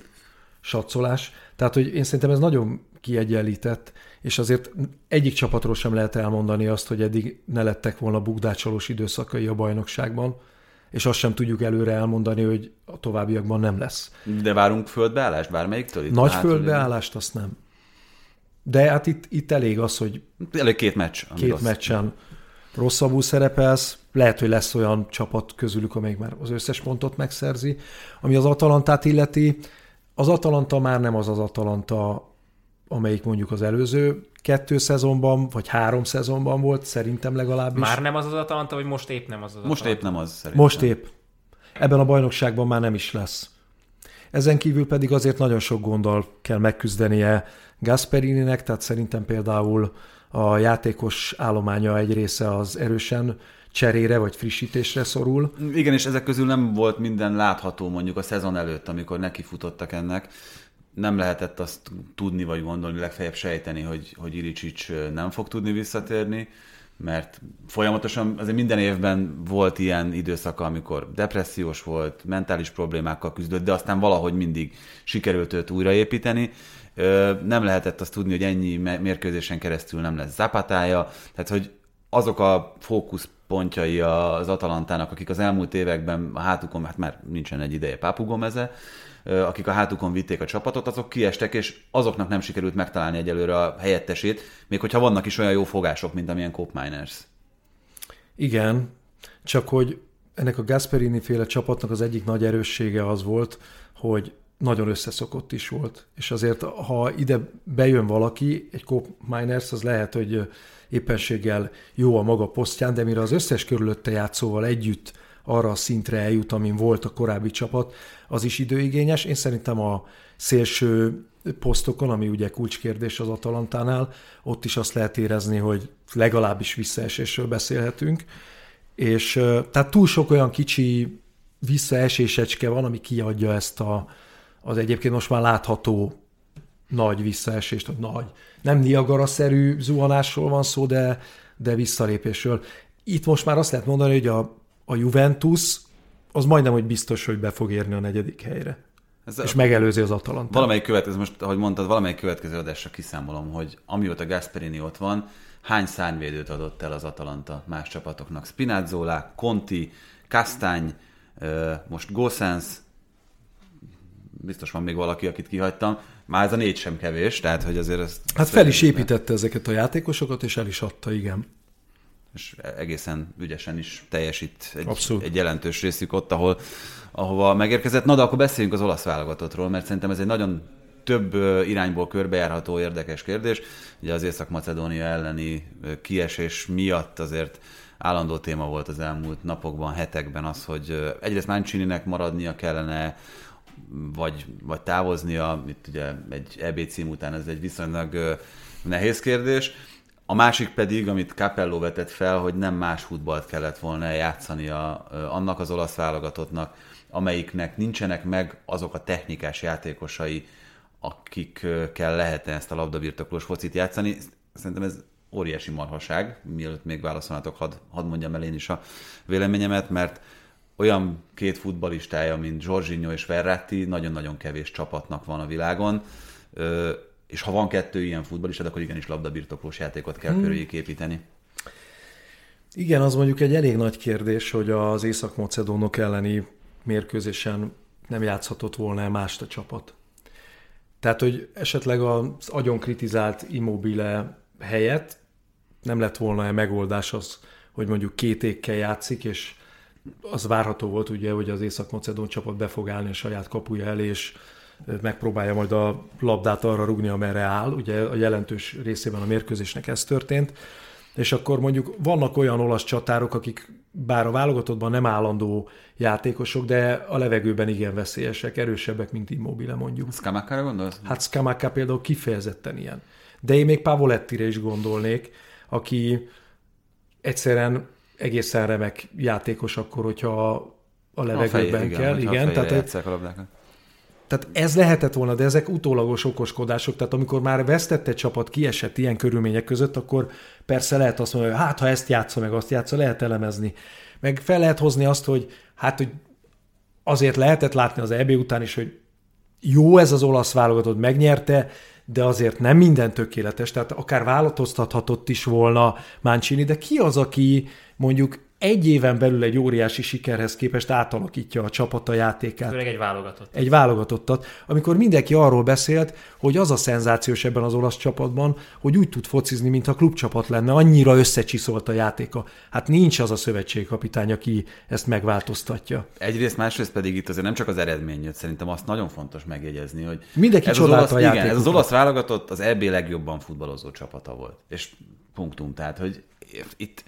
satszolás. Tehát, hogy én szerintem ez nagyon kiegyenlített, és azért egyik csapatról sem lehet elmondani azt, hogy eddig ne lettek volna bukdácsolós időszakai a bajnokságban, és azt sem tudjuk előre elmondani, hogy a továbbiakban nem lesz.
De várunk földbeállást bármelyiktől? Itt
Nagy
hát,
földbeállást azt nem. De hát itt, itt elég az, hogy
Elég két meccs.
két
rossz.
meccsen rosszabbul szerepelsz, lehet, hogy lesz olyan csapat közülük, amelyik már az összes pontot megszerzi. Ami az Atalantát illeti, az Atalanta már nem az az Atalanta, amelyik mondjuk az előző kettő szezonban, vagy három szezonban volt, szerintem legalábbis.
Már nem az az Atalanta, vagy most épp nem az az
Most
Atalanta?
épp nem az szerintem.
Most épp. Ebben a bajnokságban már nem is lesz. Ezen kívül pedig azért nagyon sok gonddal kell megküzdenie Gasperininek, tehát szerintem például a játékos állománya egy része az erősen cserére vagy frissítésre szorul.
Igen, és ezek közül nem volt minden látható mondjuk a szezon előtt, amikor nekifutottak ennek. Nem lehetett azt tudni vagy gondolni, legfeljebb sejteni, hogy, hogy Ilicsics nem fog tudni visszatérni, mert folyamatosan azért minden évben volt ilyen időszaka, amikor depressziós volt, mentális problémákkal küzdött, de aztán valahogy mindig sikerült őt újraépíteni. Nem lehetett azt tudni, hogy ennyi mérkőzésen keresztül nem lesz zapatája, tehát hogy azok a fókuszpontjai az Atalantának, akik az elmúlt években a hátukon, hát már nincsen egy ideje Pápugomeze, akik a hátukon vitték a csapatot, azok kiestek, és azoknak nem sikerült megtalálni egyelőre a helyettesét, még hogyha vannak is olyan jó fogások, mint amilyen Cope Miners.
Igen, csak hogy ennek a Gasperini féle csapatnak az egyik nagy erőssége az volt, hogy nagyon összeszokott is volt. És azért, ha ide bejön valaki, egy Cope Miners, az lehet, hogy éppenséggel jó a maga posztján, de mire az összes körülötte játszóval együtt arra a szintre eljut, amin volt a korábbi csapat, az is időigényes. Én szerintem a szélső posztokon, ami ugye kulcskérdés az Atalantánál, ott is azt lehet érezni, hogy legalábbis visszaesésről beszélhetünk. És tehát túl sok olyan kicsi visszaesésecske van, ami kiadja ezt a, az egyébként most már látható nagy visszaesést, vagy nagy. Nem Niagara-szerű zuhanásról van szó, de, de visszalépésről. Itt most már azt lehet mondani, hogy a, a Juventus az majdnem, hogy biztos, hogy be fog érni a negyedik helyre.
Ez
És megelőzi az Atalantát.
Valamelyik következő, most ahogy mondtad, valamelyik következő adásra kiszámolom, hogy amióta Gasperini ott van, hány szárnyvédőt adott el az Atalanta más csapatoknak. Spinazzola, Conti, Kastány, most Gossens, biztos van még valaki, akit kihagytam. Már ez a négy sem kevés, tehát hogy azért ezt...
Hát fel is építette ezeket a játékosokat, és el is adta, igen.
És egészen ügyesen is teljesít egy,
Abszolút.
egy jelentős részük ott, ahol, ahova megérkezett. Na, de akkor beszéljünk az olasz válogatottról, mert szerintem ez egy nagyon több irányból körbejárható érdekes kérdés. Ugye az Észak-Macedónia elleni kiesés miatt azért állandó téma volt az elmúlt napokban, hetekben az, hogy egyrészt Mancininek maradnia kellene, vagy, vagy távoznia, itt ugye egy EB cím után ez egy viszonylag nehéz kérdés. A másik pedig, amit Capello vetett fel, hogy nem más futballt kellett volna játszania ö, annak az olasz válogatottnak, amelyiknek nincsenek meg azok a technikás játékosai, akikkel lehetne ezt a labdabirtoklós focit játszani. Szerintem ez óriási marhaság, mielőtt még válaszolnátok, hadd, hadd mondjam el én is a véleményemet, mert olyan két futbalistája, mint Jorginho és Verratti, nagyon-nagyon kevés csapatnak van a világon, és ha van kettő ilyen futbalista, akkor igenis labdabirtoklós játékot kell hmm. körüljük építeni.
Igen, az mondjuk egy elég nagy kérdés, hogy az észak-macedónok elleni mérkőzésen nem játszhatott volna mást a csapat. Tehát, hogy esetleg az agyon kritizált immobile helyett nem lett volna-e megoldás az, hogy mondjuk két ékkel játszik, és az várható volt ugye, hogy az észak-macedón csapat be fog állni a saját kapuja elé, és megpróbálja majd a labdát arra rugni, amerre áll. Ugye a jelentős részében a mérkőzésnek ez történt. És akkor mondjuk vannak olyan olasz csatárok, akik bár a válogatottban nem állandó játékosok, de a levegőben igen veszélyesek, erősebbek, mint Immobile mondjuk.
Skamakára gondolsz?
Hát Scamacca például kifejezetten ilyen. De én még Pavolettire is gondolnék, aki egyszerűen egészen remek játékos akkor, hogyha a levegőben
A fejé-
kell.
a
Igen,
fejére
tehát,
a labdákat.
Tehát ez lehetett volna, de ezek utólagos okoskodások. Tehát amikor már vesztett egy csapat, kiesett ilyen körülmények között, akkor persze lehet azt mondani, hogy hát ha ezt játsza, meg azt játsza, lehet elemezni. Meg fel lehet hozni azt, hogy hát, hogy azért lehetett látni az EB után is, hogy jó ez az olasz válogatott, megnyerte, de azért nem minden tökéletes, tehát akár változtathatott is volna Mancini, de ki az, aki mondjuk egy éven belül egy óriási sikerhez képest átalakítja a csapata játékát.
Főleg egy válogatott.
Egy válogatottat, amikor mindenki arról beszélt, hogy az a szenzációs ebben az olasz csapatban, hogy úgy tud focizni, mintha klubcsapat lenne, annyira összecsiszolt a játéka. Hát nincs az a szövetségkapitány, aki ezt megváltoztatja.
Egyrészt, másrészt pedig itt azért nem csak az eredmény jött, szerintem azt nagyon fontos megjegyezni, hogy
Mindenki
ez az, olasz,
a
igen, ez az olasz válogatott az EB legjobban futballozó csapata volt. És punktum. Tehát, hogy itt,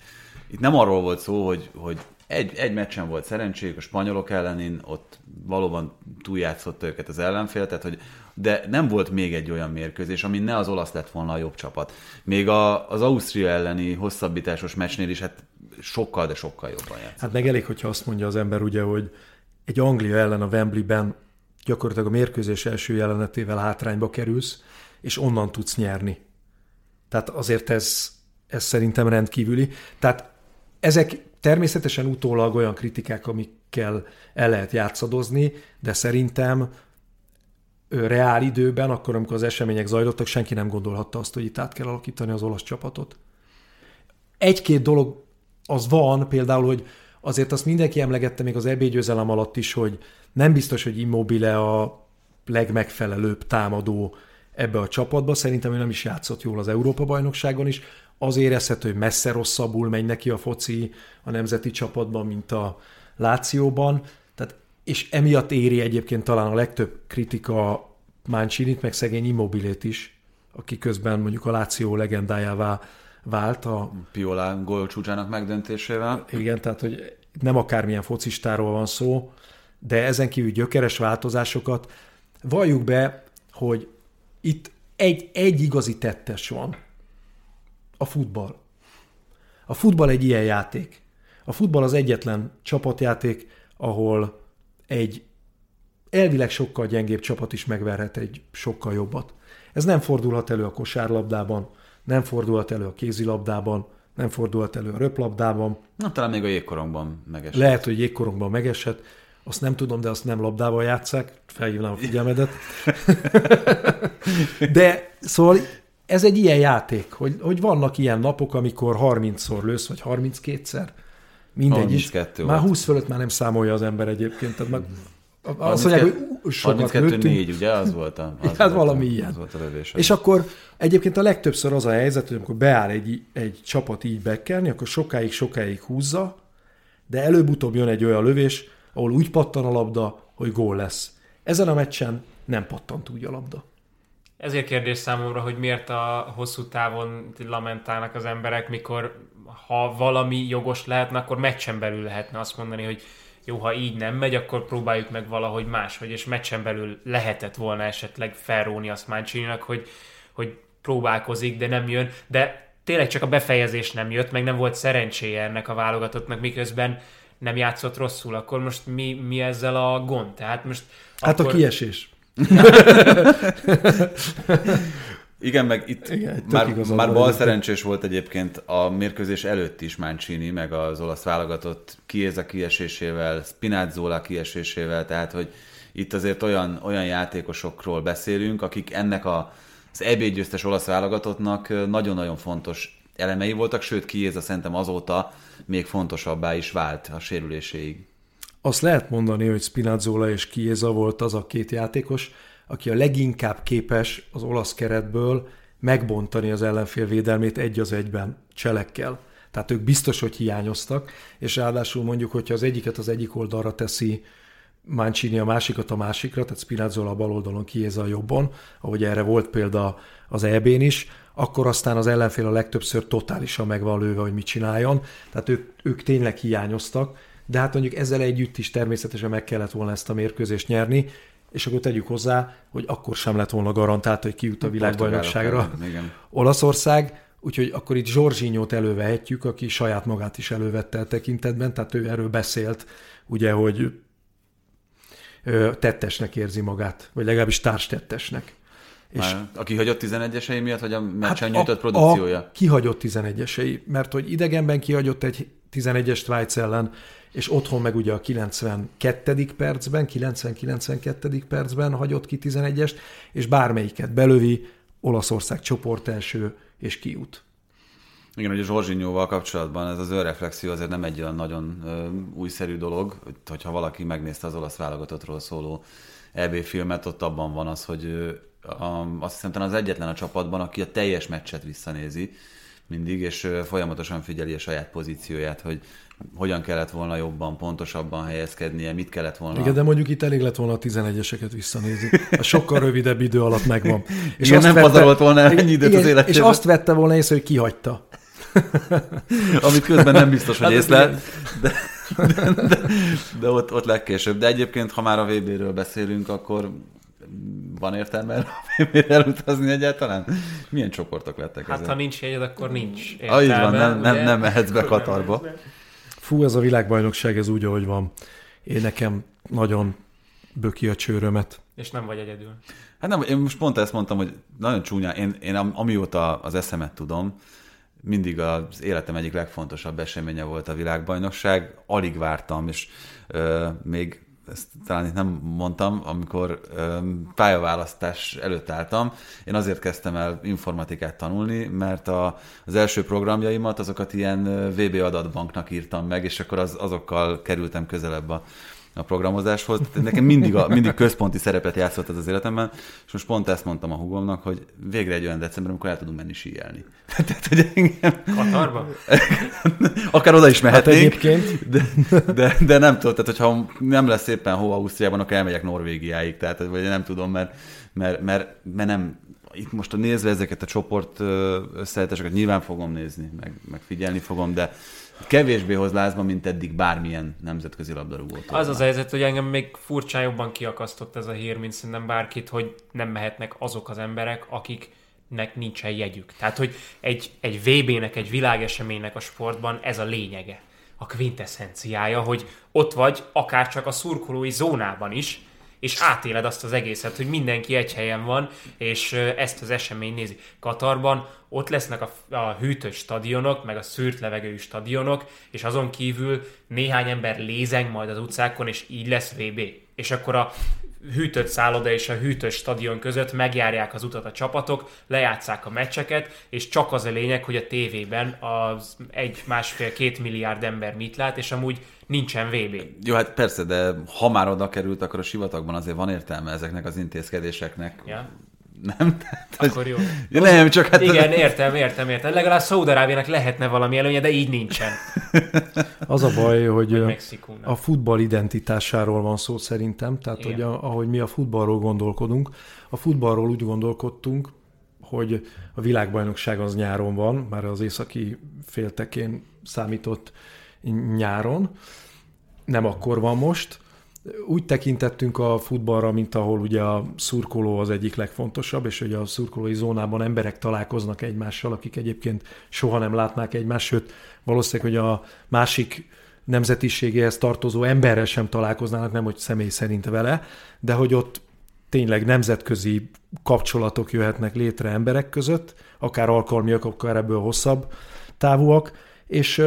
itt nem arról volt szó, hogy, hogy egy, egy meccsen volt szerencséjük a spanyolok ellenén, ott valóban túljátszott őket az ellenfél, tehát hogy de nem volt még egy olyan mérkőzés, ami ne az olasz lett volna a jobb csapat. Még a, az Ausztria elleni hosszabbításos meccsnél is hát sokkal, de sokkal jobban játszott.
Hát meg elég, hogyha azt mondja az ember ugye, hogy egy Anglia ellen a Wembleyben gyakorlatilag a mérkőzés első jelenetével hátrányba kerülsz, és onnan tudsz nyerni. Tehát azért ez, ez szerintem rendkívüli. Tehát ezek természetesen utólag olyan kritikák, amikkel el lehet játszadozni, de szerintem reál időben, akkor, amikor az események zajlottak, senki nem gondolhatta azt, hogy itt át kell alakítani az olasz csapatot. Egy-két dolog az van, például, hogy azért azt mindenki emlegette még az EB győzelem alatt is, hogy nem biztos, hogy Immobile a legmegfelelőbb támadó ebbe a csapatba. Szerintem ő nem is játszott jól az Európa-bajnokságon is. Az érezhető, hogy messze rosszabbul megy neki a foci a nemzeti csapatban, mint a Lációban. Tehát, és emiatt éri egyébként talán a legtöbb kritika Mancini-t, meg szegény Immobilét is, aki közben mondjuk a Láció legendájává vált a
Piola gól csúcsának megdöntésével.
igen, tehát hogy nem akármilyen focistáról van szó, de ezen kívül gyökeres változásokat. Valljuk be, hogy itt egy, egy igazi tettes van. A futball. A futball egy ilyen játék. A futball az egyetlen csapatjáték, ahol egy elvileg sokkal gyengébb csapat is megverhet egy sokkal jobbat. Ez nem fordulhat elő a kosárlabdában, nem fordulhat elő a kézilabdában, nem fordulhat elő a röplabdában,
Na, talán még a jégkorongban megesett.
lehet, hogy jégkorongban megesett, azt nem tudom, de azt nem labdával játszák, felhívnám a figyelmedet. De szóval ez egy ilyen játék, hogy, hogy vannak ilyen napok, amikor 30-szor lősz, vagy 32-szer. Mindegy is.
32
Már
volt.
20 fölött már nem számolja az ember egyébként. Tehát már azt mondják, hogy sokat
32
lőttünk.
4, ugye? Az volt a, az
Hát valami
a,
ilyen.
Az volt a lövés.
És akkor egyébként a legtöbbször az a helyzet, hogy amikor beáll egy, egy csapat így bekelni, akkor sokáig-sokáig húzza, de előbb-utóbb jön egy olyan lövés, ahol úgy pattan a labda, hogy gól lesz. Ezen a meccsen nem pattant úgy a labda.
Ezért kérdés számomra, hogy miért a hosszú távon lamentálnak az emberek, mikor ha valami jogos lehetne, akkor meccsen belül lehetne azt mondani, hogy jó, ha így nem megy, akkor próbáljuk meg valahogy máshogy, és meccsen belül lehetett volna esetleg felróni azt Mancininak, hogy, hogy próbálkozik, de nem jön, de tényleg csak a befejezés nem jött, meg nem volt szerencséje ennek a válogatottnak, miközben nem játszott rosszul, akkor most mi, mi ezzel a gond? Tehát most
Hát
akkor...
a kiesés.
Igen, meg itt
Igen,
már, már bal szerencsés volt egyébként a mérkőzés előtt is Mancini, meg az olasz válogatott Chiesa kiesésével, Spinazzola kiesésével, tehát hogy itt azért olyan, olyan játékosokról beszélünk, akik ennek a, az EB győztes olasz válogatottnak nagyon-nagyon fontos elemei voltak, sőt Chiesa szerintem azóta még fontosabbá is vált a sérüléséig.
Azt lehet mondani, hogy Spinazzola és Chiesa volt az a két játékos, aki a leginkább képes az olasz keretből megbontani az ellenfél védelmét egy az egyben cselekkel. Tehát ők biztos, hogy hiányoztak, és ráadásul mondjuk, hogyha az egyiket az egyik oldalra teszi Mancini a másikat a másikra, tehát Spinazzola a bal oldalon, Chiesa a jobbon, ahogy erre volt példa az EB-n is, akkor aztán az ellenfél a legtöbbször totálisan meg lőve, hogy mit csináljon. Tehát ők, ők tényleg hiányoztak, de hát mondjuk ezzel együtt is természetesen meg kellett volna ezt a mérkőzést nyerni, és akkor tegyük hozzá, hogy akkor sem lett volna garantált, hogy kijut a világbajnokságra
ellen, igen.
Olaszország, úgyhogy akkor itt Zsorzsinyót elővehetjük, aki saját magát is elővette a tekintetben, tehát ő erről beszélt, ugye, hogy tettesnek érzi magát, vagy legalábbis társtettesnek. És
Már, aki hagyott 11-esei miatt, vagy a meccsen
Hát
nyújtott
a,
produkciója?
A kihagyott 11-esei, mert hogy idegenben kihagyott egy 11-es Svájc ellen, és otthon meg ugye a 92. percben, 90-92. percben hagyott ki 11-est, és bármelyiket belövi, Olaszország csoport első, és kiút.
Igen, a Zsorzsinyóval kapcsolatban ez az önreflexió azért nem egy olyan nagyon ö, újszerű dolog, hogyha valaki megnézte az olasz válogatottról szóló EB filmet, ott abban van az, hogy ö, a, azt hiszem az egyetlen a csapatban, aki a teljes meccset visszanézi mindig, és folyamatosan figyeli a saját pozícióját, hogy hogyan kellett volna jobban, pontosabban helyezkednie, mit kellett volna.
Igen, de mondjuk itt elég lett volna a 11-eseket visszanézni. A sokkal rövidebb idő alatt megvan.
És igen, nem pazarolt volna ennyi időt igen, az életében.
És azt vette volna észre, hogy kihagyta.
Amit közben nem biztos, hogy hát észlelt, de, de, de, de ott, ott legkésőbb. De egyébként, ha már a VB-ről beszélünk, akkor van értelme elutazni egyáltalán? Milyen csoportok lettek
Hát,
ezek?
ha nincs jegyed, akkor nincs értelme. Ah,
így van, nem, nem, nem mehetsz be Katarba.
Fú, ez a világbajnokság, ez úgy, ahogy van. Én nekem nagyon böki a csőrömet.
És nem vagy egyedül.
Hát nem, én most pont ezt mondtam, hogy nagyon csúnya, én, én amióta az eszemet tudom, mindig az életem egyik legfontosabb eseménye volt a világbajnokság. Alig vártam, és ö, még ezt talán itt nem mondtam, amikor pályaválasztás előtt álltam, én azért kezdtem el informatikát tanulni, mert a, az első programjaimat azokat ilyen VB adatbanknak írtam meg, és akkor az, azokkal kerültem közelebb a a programozáshoz. Nekem mindig, a, mindig központi szerepet játszott ez az életemben, és most pont ezt mondtam a hugomnak, hogy végre egy olyan december, amikor el tudunk menni síelni. Tehát, hogy engem...
Katarba?
Akár oda is mehetnénk. Hát egyébként. De, de, de, nem tudom, tehát hogyha nem lesz éppen hó Ausztriában, akkor elmegyek Norvégiáig, tehát vagy nem tudom, mert, mert, mert, mert nem, itt most a nézve ezeket a csoport összehetéseket nyilván fogom nézni, meg, meg figyelni fogom, de kevésbé hoz lázba, mint eddig bármilyen nemzetközi labdarúgó.
Az az helyzet, hogy engem még furcsán jobban kiakasztott ez a hír, mint szerintem bárkit, hogy nem mehetnek azok az emberek, akiknek nincsen jegyük. Tehát, hogy egy, egy VB-nek, egy világeseménynek a sportban ez a lényege, a quintessenciája, hogy ott vagy akár csak a szurkolói zónában is, és átéled azt az egészet, hogy mindenki egy helyen van, és ezt az eseményt nézi. Katarban ott lesznek a, a hűtött stadionok, meg a szűrt levegőjű stadionok, és azon kívül néhány ember lézeng majd az utcákon, és így lesz VB. És akkor a hűtött szálloda és a hűtött stadion között megjárják az utat a csapatok, lejátszák a meccseket, és csak az a lényeg, hogy a tévében az egy, másfél, két milliárd ember mit lát, és amúgy nincsen VB.
Jó, hát persze, de ha már oda került, akkor a sivatagban azért van értelme ezeknek az intézkedéseknek.
Ja.
Nem?
Tehát, Akkor jó.
Ja, nem, csak hát...
Igen, értem, értem, értem. Legalább Szaudarábiának lehetne valami előnye, de így nincsen.
Az a baj, hogy a futball identitásáról van szó szerintem, tehát Igen. hogy a, ahogy mi a futballról gondolkodunk, a futballról úgy gondolkodtunk, hogy a világbajnokság az nyáron van, már az északi féltekén számított nyáron, nem akkor van most, úgy tekintettünk a futballra, mint ahol ugye a szurkoló az egyik legfontosabb, és hogy a szurkolói zónában emberek találkoznak egymással, akik egyébként soha nem látnák egymást, sőt, valószínűleg, hogy a másik nemzetiségéhez tartozó emberrel sem találkoznának, nem hogy személy szerint vele, de hogy ott tényleg nemzetközi kapcsolatok jöhetnek létre emberek között, akár alkalmiak, akár ebből hosszabb távúak, és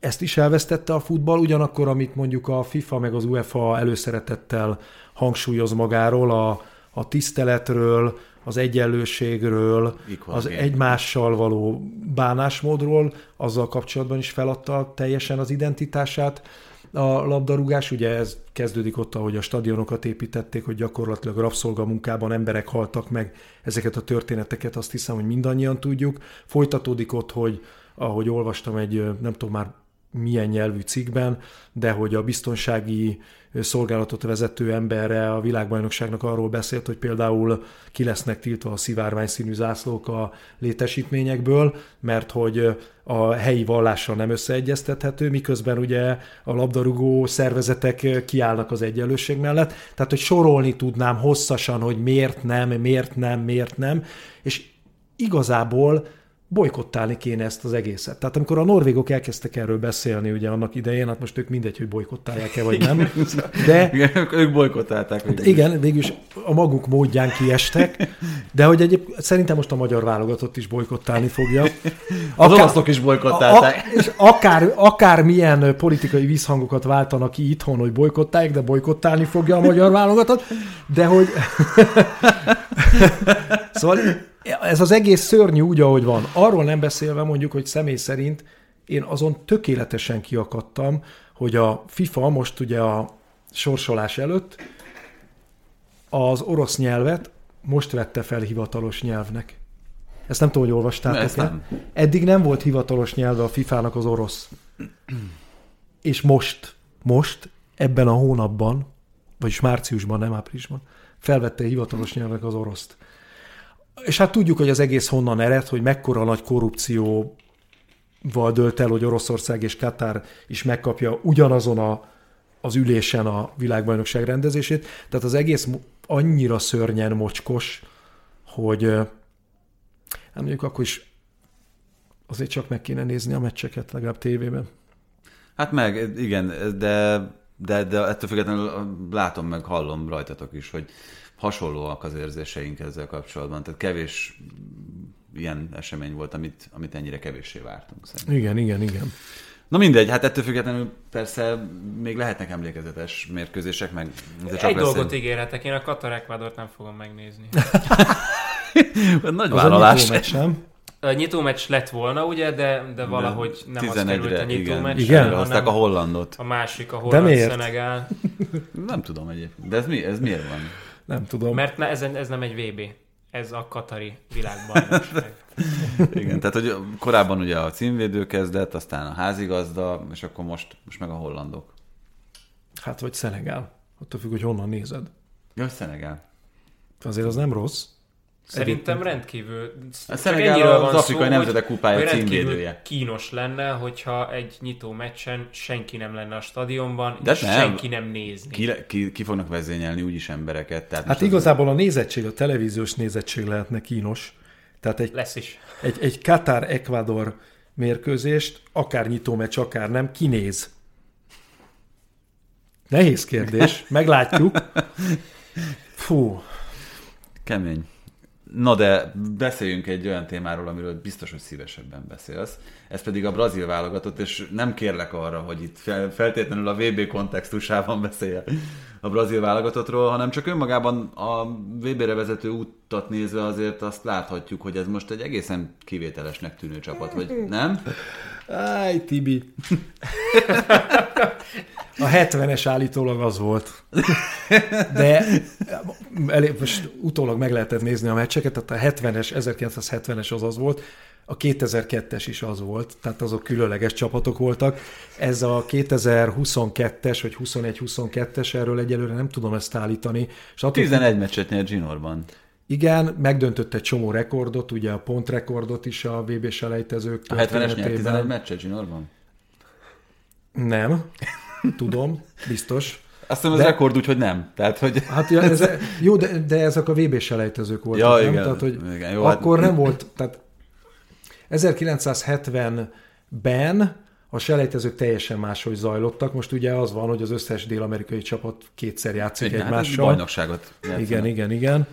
ezt is elvesztette a futball, ugyanakkor, amit mondjuk a FIFA meg az UEFA előszeretettel hangsúlyoz magáról, a, a tiszteletről, az egyenlőségről, Equal az game. egymással való bánásmódról, azzal kapcsolatban is feladta teljesen az identitását a labdarúgás. Ugye ez kezdődik ott, ahogy a stadionokat építették, hogy gyakorlatilag rabszolgamunkában emberek haltak meg ezeket a történeteket, azt hiszem, hogy mindannyian tudjuk. Folytatódik ott, hogy ahogy olvastam egy, nem tudom már milyen nyelvű cikkben, de hogy a biztonsági szolgálatot vezető emberre a világbajnokságnak arról beszélt, hogy például ki lesznek tiltva a szivárvány színű zászlók a létesítményekből, mert hogy a helyi vallással nem összeegyeztethető, miközben ugye a labdarúgó szervezetek kiállnak az egyenlőség mellett. Tehát, hogy sorolni tudnám hosszasan, hogy miért nem, miért nem, miért nem, és igazából bolykottálni kéne ezt az egészet. Tehát amikor a norvégok elkezdtek erről beszélni ugye annak idején, hát most ők mindegy, hogy bolykottálják-e vagy nem, de
Igen, ők- bolykottálták.
de igen, végülis a maguk módján kiestek, de hogy egyébként szerintem most a magyar válogatott is bolykottálni fogja.
Az olaszok is bolykottálták.
A, és akár, akár milyen politikai visszhangokat váltanak ki itthon, hogy bolykottálják, de bolykottálni fogja a magyar válogatott, de hogy... szóval ez az egész szörnyű úgy, ahogy van. Arról nem beszélve mondjuk, hogy személy szerint én azon tökéletesen kiakadtam, hogy a FIFA most ugye a sorsolás előtt az orosz nyelvet most vette fel hivatalos nyelvnek. Ezt nem tudom, hogy
Ezt
olvastátok-e.
nem.
Eddig nem volt hivatalos nyelve a FIFA-nak az orosz. És most, most, ebben a hónapban, vagyis márciusban, nem áprilisban, felvette hivatalos nyelvnek az oroszt. És hát tudjuk, hogy az egész honnan ered, hogy mekkora nagy korrupcióval dölt el, hogy Oroszország és Katár is megkapja ugyanazon a, az ülésen a világbajnokság rendezését. Tehát az egész annyira szörnyen mocskos, hogy hát mondjuk akkor is azért csak meg kéne nézni a meccseket legalább tévében.
Hát meg, igen, de, de, de ettől függetlenül látom meg, hallom rajtatok is, hogy hasonlóak az érzéseink ezzel kapcsolatban. Tehát kevés ilyen esemény volt, amit, amit ennyire kevéssé vártunk szerintem.
Igen, igen, igen.
Na mindegy, hát ettől függetlenül persze még lehetnek emlékezetes mérkőzések, meg ez
Egy
csak lesz
dolgot ígérhetek, én a Katar Ecuadort nem fogom megnézni.
egy nagy
Az
vállalás.
a nem?
A nyitó meccs lett volna, ugye, de, de valahogy nem az került a
11-re,
nyitó
igen,
meccs,
Igen?
hozták a hollandot.
a másik a
De
holland
miért?
Szenegál.
Nem tudom egyébként. De ez, mi, ez miért van?
Nem tudom.
Mert ne, ez, ez nem egy VB, ez a Katari világbajnokság.
Igen, tehát hogy korábban ugye a címvédő kezdett, aztán a házigazda, és akkor most, most meg a hollandok.
Hát vagy Szenegál. Attól függ, hogy honnan nézed.
Ja, Szenegál.
Azért az nem rossz.
Szerintem rendkívül...
A Szenegál az
van
Afrikai Nemzetek
hogy-
Kupája címvédője.
kínos lenne, hogyha egy nyitó meccsen senki nem lenne a stadionban,
De
és
nem.
senki nem nézni.
Ki, ki, ki fognak vezényelni úgyis embereket. Tehát
Hát
az-
igazából a nézettség, a televíziós nézettség lehetne kínos. Tehát egy,
Lesz is.
egy, egy Katar-Ecuador mérkőzést, akár nyitó meccs, akár nem, kinéz. Nehéz kérdés, meglátjuk. Fú,
Kemény. Na de beszéljünk egy olyan témáról, amiről biztos, hogy szívesebben beszélsz. Ez pedig a brazil válogatott, és nem kérlek arra, hogy itt fel, feltétlenül a VB kontextusában beszélj a brazil válogatottról, hanem csak önmagában a VB-re vezető útat nézve azért azt láthatjuk, hogy ez most egy egészen kivételesnek tűnő csapat, vagy nem?
Áj, Tibi. A 70-es állítólag az volt. De elég, most utólag meg lehetett nézni a meccseket, tehát a 70-es, 1970-es az az volt, a 2002-es is az volt, tehát azok különleges csapatok voltak. Ez a 2022-es vagy 21-22-es, erről egyelőre nem tudom ezt állítani. És attól
11 meccset nyert Ginorban.
igen, megdöntött egy csomó rekordot, ugye a pontrekordot is a VB selejtezők
A 70-es nyert 11
történetében.
meccset Ginorban?
Nem, tudom, biztos.
Azt hiszem, ez
De-
rekord úgy, hogy nem. Tehát, hogy...
Hát ja, ez, jó, de, de ezek a VB selejtezők voltak,
Ja,
nem?
igen,
Tehát, hogy
igen, jó, hát-
akkor nem volt, tehát 1970-ben a selejtezők teljesen máshogy zajlottak. Most ugye az van, hogy az összes dél-amerikai csapat kétszer játszik
Igen, hát
egymással.
bajnokságot játszanak.
Igen, igen, igen.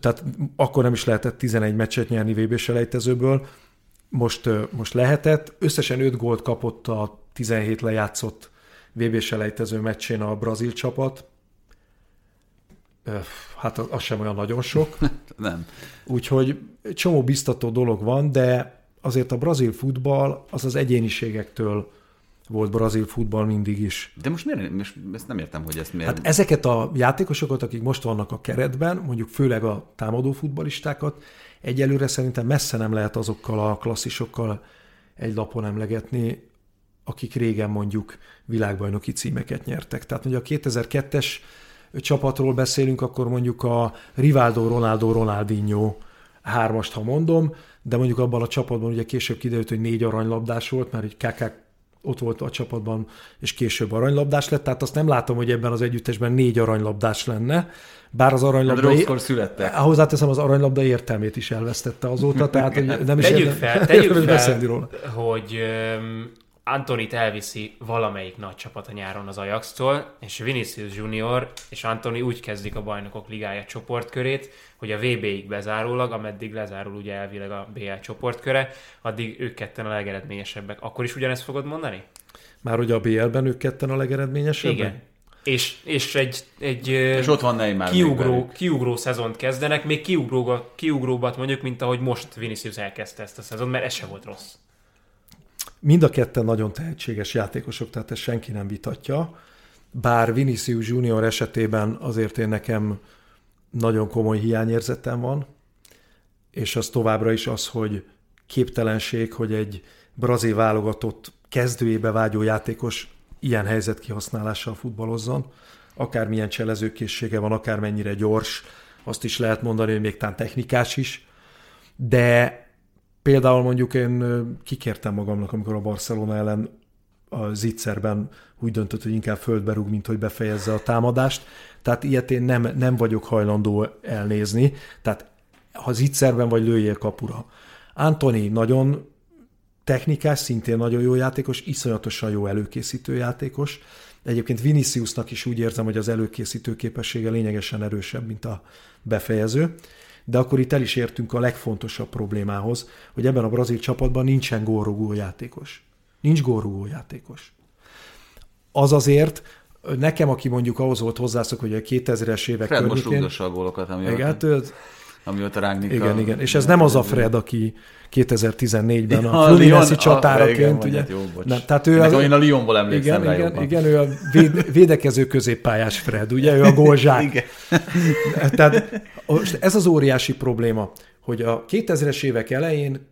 Tehát akkor nem is lehetett 11 meccset nyerni VB selejtezőből, most, most lehetett. Összesen 5 gólt kapott a 17 lejátszott VB selejtező meccsén a brazil csapat. Hát az, sem olyan nagyon sok.
Nem.
Úgyhogy csomó biztató dolog van, de azért a brazil futball az az egyéniségektől volt brazil futball mindig is.
De most miért, most ezt nem értem, hogy ezt miért...
Hát ezeket a játékosokat, akik most vannak a keretben, mondjuk főleg a támadó futbalistákat, egyelőre szerintem messze nem lehet azokkal a klasszisokkal egy lapon emlegetni, akik régen mondjuk világbajnoki címeket nyertek. Tehát ugye a 2002-es csapatról beszélünk, akkor mondjuk a Rivaldo, Ronaldo, Ronaldinho hármast, ha mondom, de mondjuk abban a csapatban ugye később kiderült, hogy négy aranylabdás volt, mert egy Kaká ott volt a csapatban, és később aranylabdás lett, tehát azt nem látom, hogy ebben az együttesben négy aranylabdás lenne, bár az aranylabda...
Rosszkor születtek.
Hozzáteszem, az aranylabda értelmét is elvesztette azóta, tehát nem is
Tegyük fel, tegyük fel
róla.
hogy Antonit elviszi valamelyik nagy csapat a nyáron az Ajax-tól, és Vinicius Junior és Antoni úgy kezdik a bajnokok ligája csoportkörét, hogy a VB-ig bezárólag, ameddig lezárul ugye elvileg a BL csoportköre, addig ők ketten a legeredményesebbek. Akkor is ugyanezt fogod mondani?
Már ugye a BL-ben ők ketten a legeredményesebbek?
Igen. És, és egy, egy
és ott van Neymar
kiugró, kiugró szezont kezdenek, még kiugró, kiugróbat mondjuk, mint ahogy most Vinicius elkezdte ezt a szezon, mert ez se volt rossz.
Mind a ketten nagyon tehetséges játékosok, tehát ezt senki nem vitatja. Bár Vinicius Junior esetében azért én nekem nagyon komoly hiányérzetem van, és az továbbra is az, hogy képtelenség, hogy egy brazil válogatott kezdőjébe vágyó játékos ilyen helyzet kihasználással futballozzon, akármilyen cselezőkészsége van, akármennyire gyors, azt is lehet mondani, hogy még talán technikás is, de például mondjuk én kikértem magamnak, amikor a Barcelona ellen a zicserben úgy döntött, hogy inkább földbe rúg, mint hogy befejezze a támadást. Tehát ilyet én nem, nem vagyok hajlandó elnézni. Tehát ha zicserben vagy lőjél kapura. Antoni nagyon technikás, szintén nagyon jó játékos, iszonyatosan jó előkészítő játékos. Egyébként Viniciusnak is úgy érzem, hogy az előkészítő képessége lényegesen erősebb, mint a befejező. De akkor itt el is értünk a legfontosabb problémához, hogy ebben a brazil csapatban nincsen górugó játékos. Nincs górugó játékos. Az azért, nekem, aki mondjuk ahhoz volt hozzászok, hogy a 2000-es évek
Fred környékén... most a gólokat, amióta, igen, hát, amióta rágnika.
Igen, igen, és ez nem az a Fred, aki 2014-ben a, a Fluminense csatáraként, ugye? Hát jó,
nem, tehát ő az, én a Lyonból emlékszem
igen, rá igen, igen, ő a véd, védekező középpályás Fred, ugye? Ő a gólzsák. igen. Tehát ez az óriási probléma, hogy a 2000-es évek elején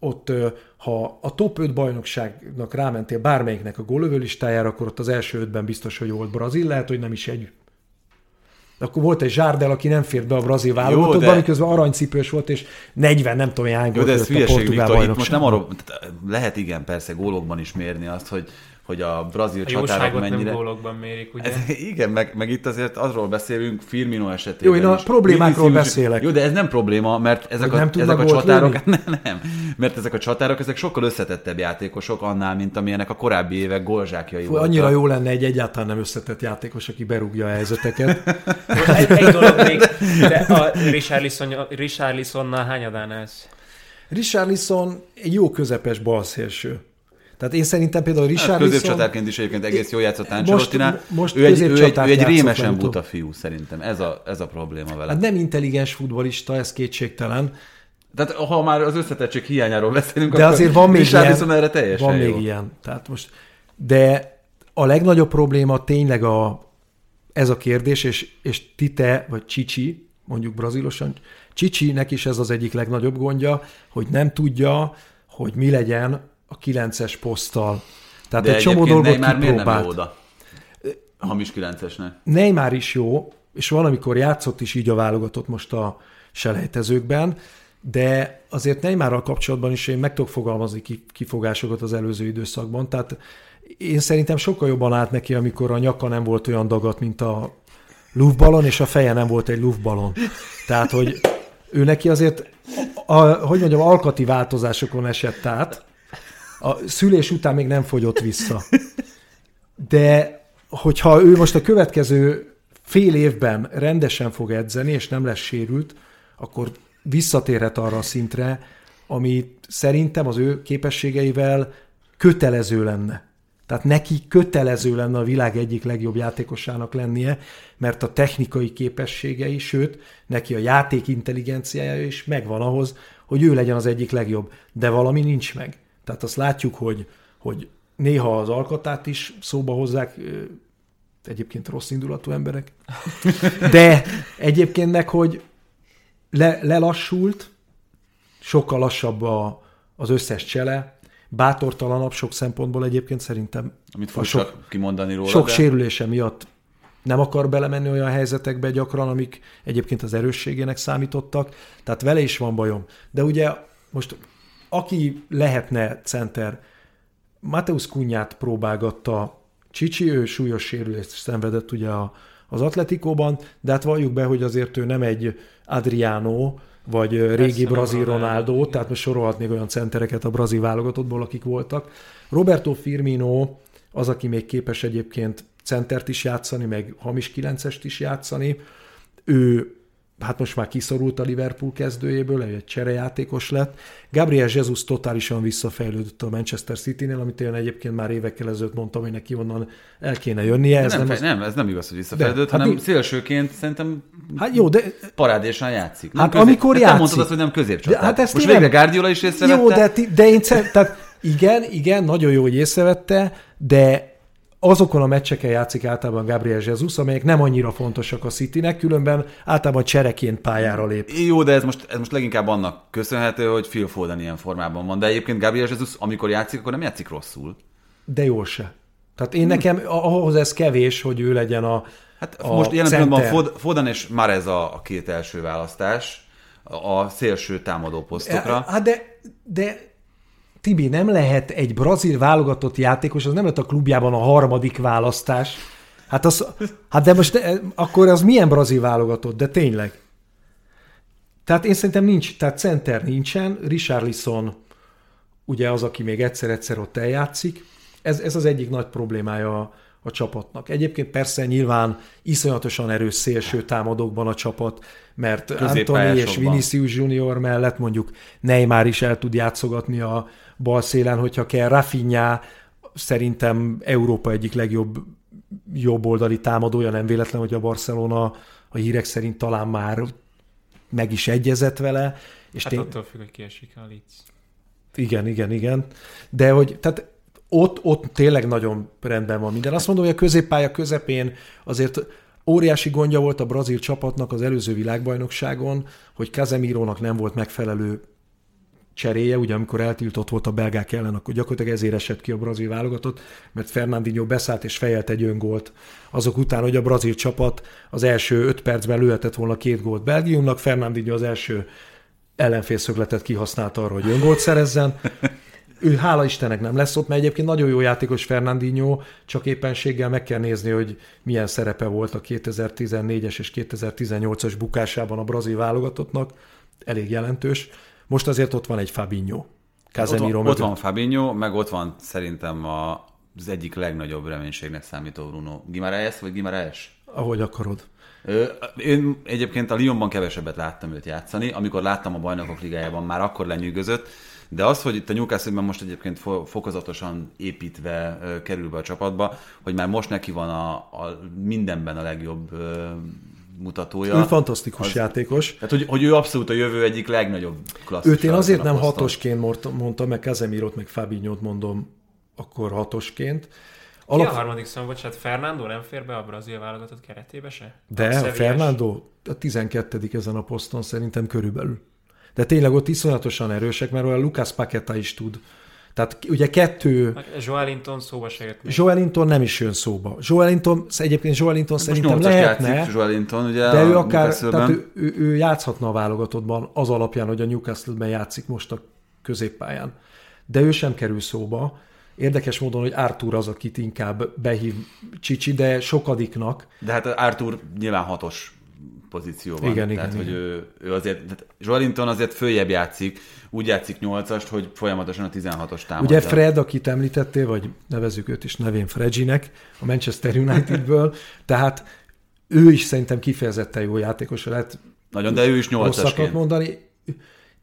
ott, ha a top 5 bajnokságnak rámentél bármelyiknek a gólövő listájára, akkor ott az első ötben biztos, hogy volt Brazil, lehet, hogy nem is egy akkor volt egy Zsárdel, aki nem fért be a brazil válogatottba, de... miközben aranycipős volt, és 40, nem tudom, hány
gólt a portugál Viktor, most nem arról, lehet igen persze gólokban is mérni azt, hogy hogy a brazil a csatárok mennyire...
nem gólokban mérik, ugye? Ez,
igen, meg, meg itt azért azról beszélünk Firmino esetében
Jó, én a
is.
problémákról Vinicius, beszélek.
Jó, de ez nem probléma, mert ezek hogy a, nem ezek a csatárok... Nem, nem, mert ezek a csatárok, ezek sokkal összetettebb játékosok annál, mint amilyenek a korábbi évek golzsákjai
voltak. Annyira jó lenne egy egyáltalán nem összetett játékos, aki berúgja a helyzeteket.
egy, egy dolog még, de a Richarlison, Richarlisonnal hányadán ez?
Richarlison egy jó közepes balszélső. Tehát én szerintem például Richard hát
középcsatárként is egyébként egész jól játszott Ancelottinál. Most, most ő, egy, ő, egy, ő egy rémesen buta fiú szerintem. Ez a, ez a probléma vele.
Hát nem intelligens futbolista, ez kétségtelen.
Tehát ha már az összetettség hiányáról beszélünk,
de azért van még
ilyen, erre teljesen
van jó. még ilyen. Tehát most, de a legnagyobb probléma tényleg a, ez a kérdés, és, és Tite, vagy Csicsi, mondjuk brazilosan, Csicsinek is ez az egyik legnagyobb gondja, hogy nem tudja, hogy mi legyen a 9-es poszttal. Tehát De egy csomó dolgot kipróbált. miért nem oda?
Hamis 9-esnek.
Neymar is jó, és valamikor játszott is így a válogatott most a selejtezőkben, de azért Neymarral kapcsolatban is én meg tudok fogalmazni kifogásokat az előző időszakban, tehát én szerintem sokkal jobban állt neki, amikor a nyaka nem volt olyan dagat, mint a luftballon, és a feje nem volt egy luftballon. Tehát, hogy ő neki azért, a, hogy mondjam, alkati változásokon esett át, a szülés után még nem fogyott vissza. De hogyha ő most a következő fél évben rendesen fog edzeni, és nem lesz sérült, akkor visszatérhet arra a szintre, ami szerintem az ő képességeivel kötelező lenne. Tehát neki kötelező lenne a világ egyik legjobb játékosának lennie, mert a technikai képességei, sőt, neki a játék intelligenciája is megvan ahhoz, hogy ő legyen az egyik legjobb. De valami nincs meg. Tehát azt látjuk, hogy, hogy néha az alkatát is szóba hozzák, egyébként rossz indulatú emberek, de egyébként meg, hogy le, lelassult, sokkal lassabb a, az összes csele, bátortalanabb sok szempontból egyébként szerintem.
Amit sok, kimondani róla.
Sok de... sérülése miatt nem akar belemenni olyan helyzetekbe gyakran, amik egyébként az erősségének számítottak, tehát vele is van bajom. De ugye most aki lehetne center, Mateusz Kunyát próbálgatta Csicsi, ő súlyos sérülést szenvedett ugye a, az Atletikóban, de hát valljuk be, hogy azért ő nem egy Adriano, vagy Persze, régi brazil Ronaldo, tehát most sorolhatnék olyan centereket a brazil válogatottból, akik voltak. Roberto Firmino az, aki még képes egyébként centert is játszani, meg hamis kilencest is játszani. Ő hát most már kiszorult a Liverpool kezdőjéből, egy cserejátékos lett. Gabriel Jesus totálisan visszafejlődött a Manchester City-nél, amit én egyébként már évekkel ezelőtt mondtam, hogy neki onnan el kéne jönnie.
Ez nem, nem, az... nem, ez nem igaz, hogy visszafejlődött, de, hanem hát, szélsőként szerintem
hát jó, de,
parádésan játszik.
Nem hát közép, amikor játszik.
Nem mondtad azt, hogy nem középcsatár.
Hát ezt
most végre Guardiola is észrevette.
Jó, de, de én tehát igen, igen, nagyon jó, hogy észrevette, de azokon a meccseken játszik általában Gabriel Jesus, amelyek nem annyira fontosak a Citynek, különben általában csereként pályára lép.
Jó, de ez most, ez most leginkább annak köszönhető, hogy Phil Foden ilyen formában van. De egyébként Gabriel Jesus, amikor játszik, akkor nem játszik rosszul.
De jól se. Tehát én hmm. nekem ahhoz ez kevés, hogy ő legyen a
Hát a most jelen pillanatban Foden és Marez a, a két első választás a szélső támadó posztokra.
Hát de, de Tibi, nem lehet egy brazil válogatott játékos, az nem lett a klubjában a harmadik választás. Hát, az, hát de most akkor az milyen brazil válogatott, de tényleg. Tehát én szerintem nincs, tehát center nincsen, Richarlison ugye az, aki még egyszer-egyszer ott eljátszik. Ez, ez az egyik nagy problémája a, a csapatnak. Egyébként persze nyilván iszonyatosan erős szélső támadókban a csapat, mert Anthony és Vinicius Junior mellett mondjuk Neymar is el tud játszogatni a, bal szélen, hogyha kell. Rafinha szerintem Európa egyik legjobb jobboldali támadója, nem véletlen, hogy a Barcelona a hírek szerint talán már meg is egyezett vele.
És hát tény... attól függ, hogy kiesik a Leeds.
Igen, igen, igen. De hogy, tehát ott, ott tényleg nagyon rendben van minden. Azt mondom, hogy a középpálya közepén azért óriási gondja volt a brazil csapatnak az előző világbajnokságon, hogy Casemirónak nem volt megfelelő cseréje, ugye amikor eltiltott volt a belgák ellen, akkor gyakorlatilag ezért esett ki a brazil válogatott, mert Fernandinho beszállt és fejelt egy öngolt. Azok után, hogy a brazil csapat az első öt percben lőhetett volna két gólt Belgiumnak, Fernandinho az első ellenfélszögletet kihasználta arra, hogy öngolt szerezzen. Ő hála Istennek nem lesz ott, mert egyébként nagyon jó játékos Fernandinho, csak éppenséggel meg kell nézni, hogy milyen szerepe volt a 2014-es és 2018-as bukásában a brazil válogatottnak, elég jelentős most azért ott van egy Fabinho.
Casemiro ott, van, ott van Fabinho, meg ott van szerintem a, az egyik legnagyobb reménységnek számító Bruno. Gimaraes vagy Gimaraes?
Ahogy akarod.
Én egyébként a Lyonban kevesebbet láttam őt játszani, amikor láttam a bajnokok ligájában, már akkor lenyűgözött, de az, hogy itt a newcastle most egyébként fokozatosan építve kerül be a csapatba, hogy már most neki van a, a mindenben a legjobb mutatója.
Ő fantasztikus az, játékos.
Tehát, hogy, hogy ő abszolút a jövő egyik legnagyobb klasszis.
Őt én azért nem poszton. hatosként mondtam, meg Casemirot, meg Fabinho-t mondom akkor hatosként.
Alap... Ki a harmadik szám, bocsánat, Fernando nem fér be a brazil válogatott keretébe se?
De a, a Fernando a 12 ezen a poszton szerintem körülbelül. De tényleg ott iszonyatosan erősek, mert olyan Lucas Paqueta is tud tehát ugye kettő...
Joelinton szóba se jött
Joelinton nem is jön szóba. Joelinton, egyébként Joelinton hát szerintem lehetne,
Joelinton, ugye
de ő akár, tehát ő, ő, ő, játszhatna a válogatottban az alapján, hogy a Newcastle-ben játszik most a középpályán. De ő sem kerül szóba. Érdekes módon, hogy Arthur az, akit inkább behív Csicsi, de sokadiknak.
De hát Arthur nyilván hatos pozícióban. Igen, Tehát, igen, hogy igen. Ő, ő azért, tehát Joelinton azért följebb játszik, úgy játszik 8-ast, hogy folyamatosan a 16-os támadja.
Ugye Fred, akit említettél, vagy nevezük őt is nevén Fredjinek, a Manchester Unitedből, tehát ő is szerintem kifejezetten jó játékos lehet.
Nagyon, de ő is 8
mondani.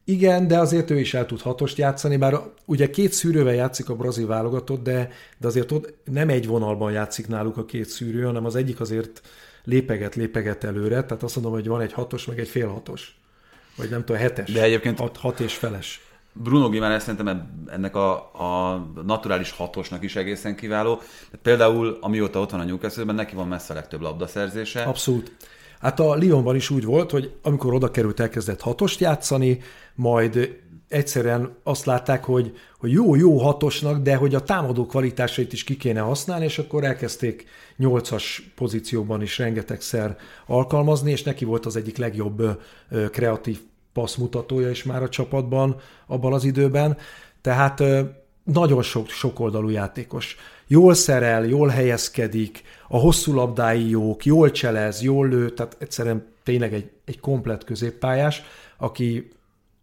Igen, de azért ő is el tud hatost játszani, bár ugye két szűrővel játszik a brazil válogatott, de, de azért ott nem egy vonalban játszik náluk a két szűrő, hanem az egyik azért lépeget, lépeget előre, tehát azt mondom, hogy van egy hatos, meg egy fél hatos. Vagy nem tudom, hetes.
De egyébként
hat, hat és feles.
Bruno Gimenez szerintem ennek a, a naturális hatosnak is egészen kiváló. Például, amióta ott van a newcastle neki van messze a legtöbb labdaszerzése.
Abszolút. Hát a Lyonban is úgy volt, hogy amikor oda került, elkezdett hatost játszani, majd egyszerűen azt látták, hogy, hogy jó-jó hatosnak, de hogy a támadó kvalitásait is ki kéne használni, és akkor elkezdték nyolcas pozícióban is rengetegszer alkalmazni, és neki volt az egyik legjobb kreatív passzmutatója is már a csapatban abban az időben. Tehát nagyon sok sokoldalú játékos. Jól szerel, jól helyezkedik, a hosszú labdái jók, jól cselez, jól lő, tehát egyszerűen tényleg egy, egy komplet középpályás, aki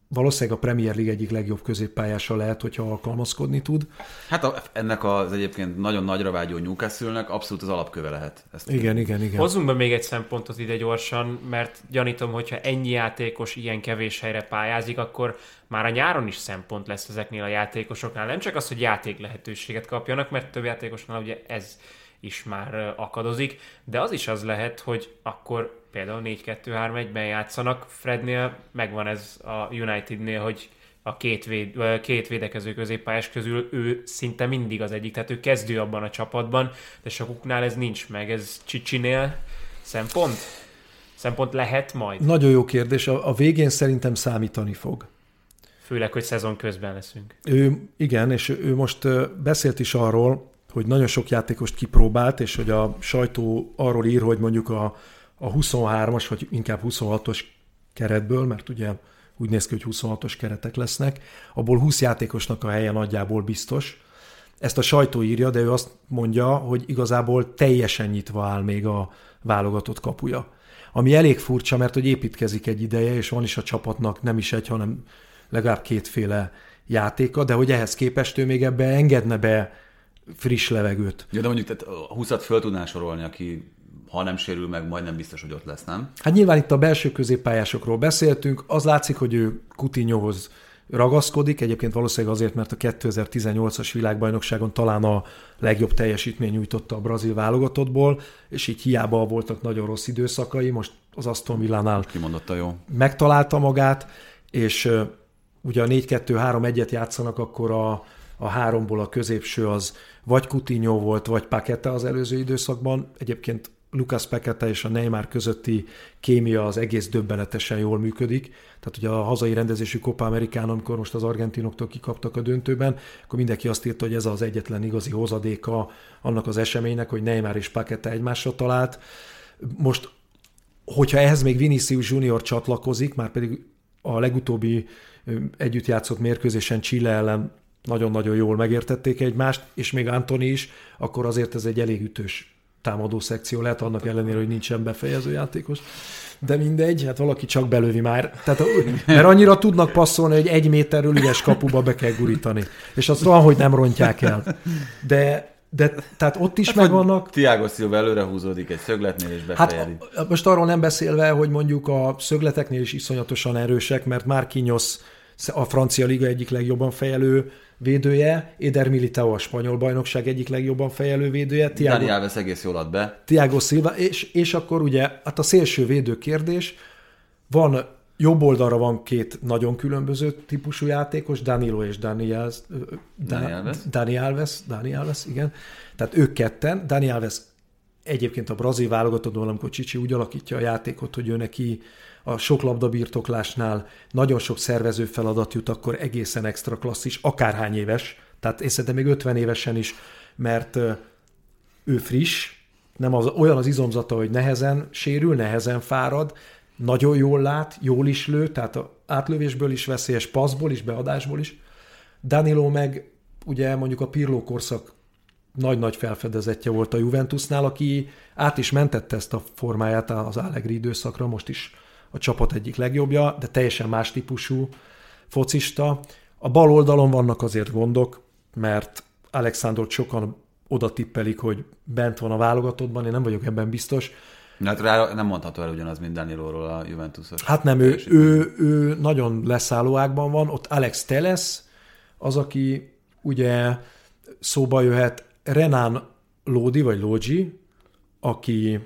valószínűleg a Premier League egyik legjobb középpályása lehet, hogyha alkalmazkodni tud.
Hát a, ennek az egyébként nagyon nagyra vágyó newcastle abszolút az alapköve lehet.
Ezt igen, igen, igen.
Hozzunk be még egy szempontot ide gyorsan, mert gyanítom, hogyha ennyi játékos ilyen kevés helyre pályázik, akkor már a nyáron is szempont lesz ezeknél a játékosoknál. Nem csak az, hogy játék lehetőséget kapjanak, mert több játékosnál ugye ez is már akadozik, de az is az lehet, hogy akkor például 4-2-3-1-ben játszanak, Frednél megvan ez a Unitednél, hogy a két, véd, két védekező középpályás közül ő szinte mindig az egyik, tehát ő kezdő abban a csapatban, de sokuknál ez nincs meg, ez Csicsinél szempont? Szempont lehet majd?
Nagyon jó kérdés, a, a végén szerintem számítani fog.
Főleg, hogy szezon közben leszünk.
Ő, igen, és ő most beszélt is arról, hogy nagyon sok játékost kipróbált, és hogy a sajtó arról ír, hogy mondjuk a, a 23-as, vagy inkább 26-os keretből, mert ugye úgy néz ki, hogy 26-os keretek lesznek, abból 20 játékosnak a helye nagyjából biztos. Ezt a sajtó írja, de ő azt mondja, hogy igazából teljesen nyitva áll még a válogatott kapuja. Ami elég furcsa, mert hogy építkezik egy ideje, és van is a csapatnak nem is egy, hanem legalább kétféle játéka, de hogy ehhez képest ő még ebbe engedne be friss levegőt.
Ja, de mondjuk tehát a 20-at föl tudná sorolni, aki ha nem sérül meg, majdnem biztos, hogy ott lesz, nem?
Hát nyilván itt a belső középpályásokról beszéltünk, az látszik, hogy ő Coutinhohoz ragaszkodik, egyébként valószínűleg azért, mert a 2018-as világbajnokságon talán a legjobb teljesítmény nyújtotta a brazil válogatottból, és így hiába voltak nagyon rossz időszakai, most az Aston Villánál
Kimondotta jó.
megtalálta magát, és ugye a 4-2-3-1-et játszanak, akkor a, a háromból a középső az vagy Coutinho volt, vagy Paketa az előző időszakban. Egyébként Lucas Peketa és a Neymar közötti kémia az egész döbbenetesen jól működik. Tehát ugye a hazai rendezésű Copa Amerikán, amikor most az argentinoktól kikaptak a döntőben, akkor mindenki azt írta, hogy ez az egyetlen igazi hozadéka annak az eseménynek, hogy Neymar és Paketa egymásra talált. Most, hogyha ehhez még Vinicius Junior csatlakozik, már pedig a legutóbbi együtt játszott mérkőzésen Chile ellen nagyon-nagyon jól megértették egymást, és még Antoni is, akkor azért ez egy elég ütős támadó szekció lehet, annak ellenére, hogy nincsen befejező játékos. De mindegy, hát valaki csak belövi már. Tehát, mert annyira tudnak passzolni, hogy egy méterről üres kapuba be kell gurítani. És azt van, hogy nem rontják el. De, de tehát ott is hát, megvannak...
Tiago Silva előre húzódik egy szögletnél és befejezi.
Hát most arról nem beszélve, hogy mondjuk a szögleteknél is iszonyatosan erősek, mert Marquinhos a francia liga egyik legjobban fejelő védője, Eder Militao a spanyol bajnokság egyik legjobban fejelő védője.
Tiago, Dani Alves egész jól ad be.
Tiago Silva, és, és akkor ugye, hát a szélső védő kérdés, van jobb oldalra van két nagyon különböző típusú játékos, Danilo és Dani Alves, Dani Alves, Dani Alves, Dani Alves igen. Tehát ők ketten, Dani Alves egyébként a brazil válogatottban, amikor Csicsi úgy alakítja a játékot, hogy ő neki a sok labdabirtoklásnál nagyon sok szervező feladat jut, akkor egészen extra klasszis, akárhány éves, tehát én szerintem még 50 évesen is, mert ő friss, nem az, olyan az izomzata, hogy nehezen sérül, nehezen fárad, nagyon jól lát, jól is lő, tehát átlövésből is veszélyes, passzból is, beadásból is. Danilo meg ugye mondjuk a Pirlo korszak nagy-nagy felfedezetje volt a Juventusnál, aki át is mentette ezt a formáját az Allegri időszakra, most is a csapat egyik legjobbja, de teljesen más típusú focista. A bal oldalon vannak azért gondok, mert Alexandrot sokan oda tippelik, hogy bent van a válogatottban, én nem vagyok ebben biztos.
Hát rá nem mondható el ugyanaz, mint Danilóról a Juventusos.
Hát nem, ő, ő, ő nagyon leszállóákban van, ott Alex Teles, az, aki ugye szóba jöhet, Renan Lodi, vagy Logi, aki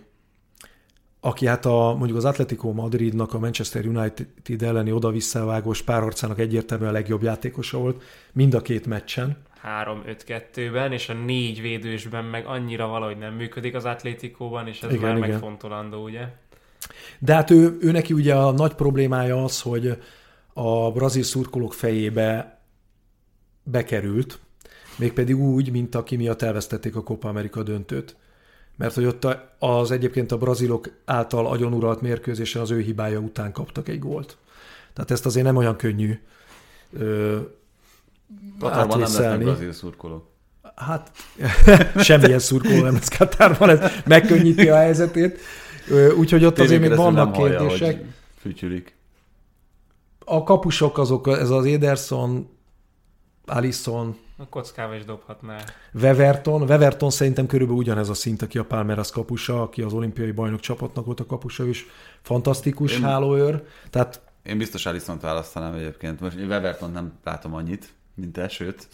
aki hát a, mondjuk az Atletico Madridnak a Manchester United elleni oda-visszavágós párharcának egyértelműen a legjobb játékosa volt mind a két meccsen.
3-5-2-ben, és a négy védősben meg annyira valahogy nem működik az Atlétikóban, és ez igen, már igen. megfontolandó, ugye?
De hát ő, ő neki ugye a nagy problémája az, hogy a brazil szurkolók fejébe bekerült, mégpedig úgy, mint aki miatt elvesztették a Copa America döntőt mert hogy ott az egyébként a brazilok által agyonuralt mérkőzésen az ő hibája után kaptak egy gólt. Tehát ezt azért nem olyan könnyű ö,
Katarban nem lesznek brazil szurkolók.
Hát semmilyen szurkoló nem lesz Katárban, ez megkönnyíti a helyzetét. Úgyhogy ott azért még vannak
hallja,
kérdések.
hogy Fütyülik.
A kapusok azok, ez az Ederson, Alisson,
kockával is dobhatná.
Weverton. Weverton szerintem körülbelül ugyanez a szint, aki a Palmeiras kapusa, aki az olimpiai bajnok csapatnak volt a kapusa, és fantasztikus
Én-
hálóőr. Tehát
Én biztos Alisson-t választanám egyébként. Most én Weverton nem látom annyit, mint te, sőt.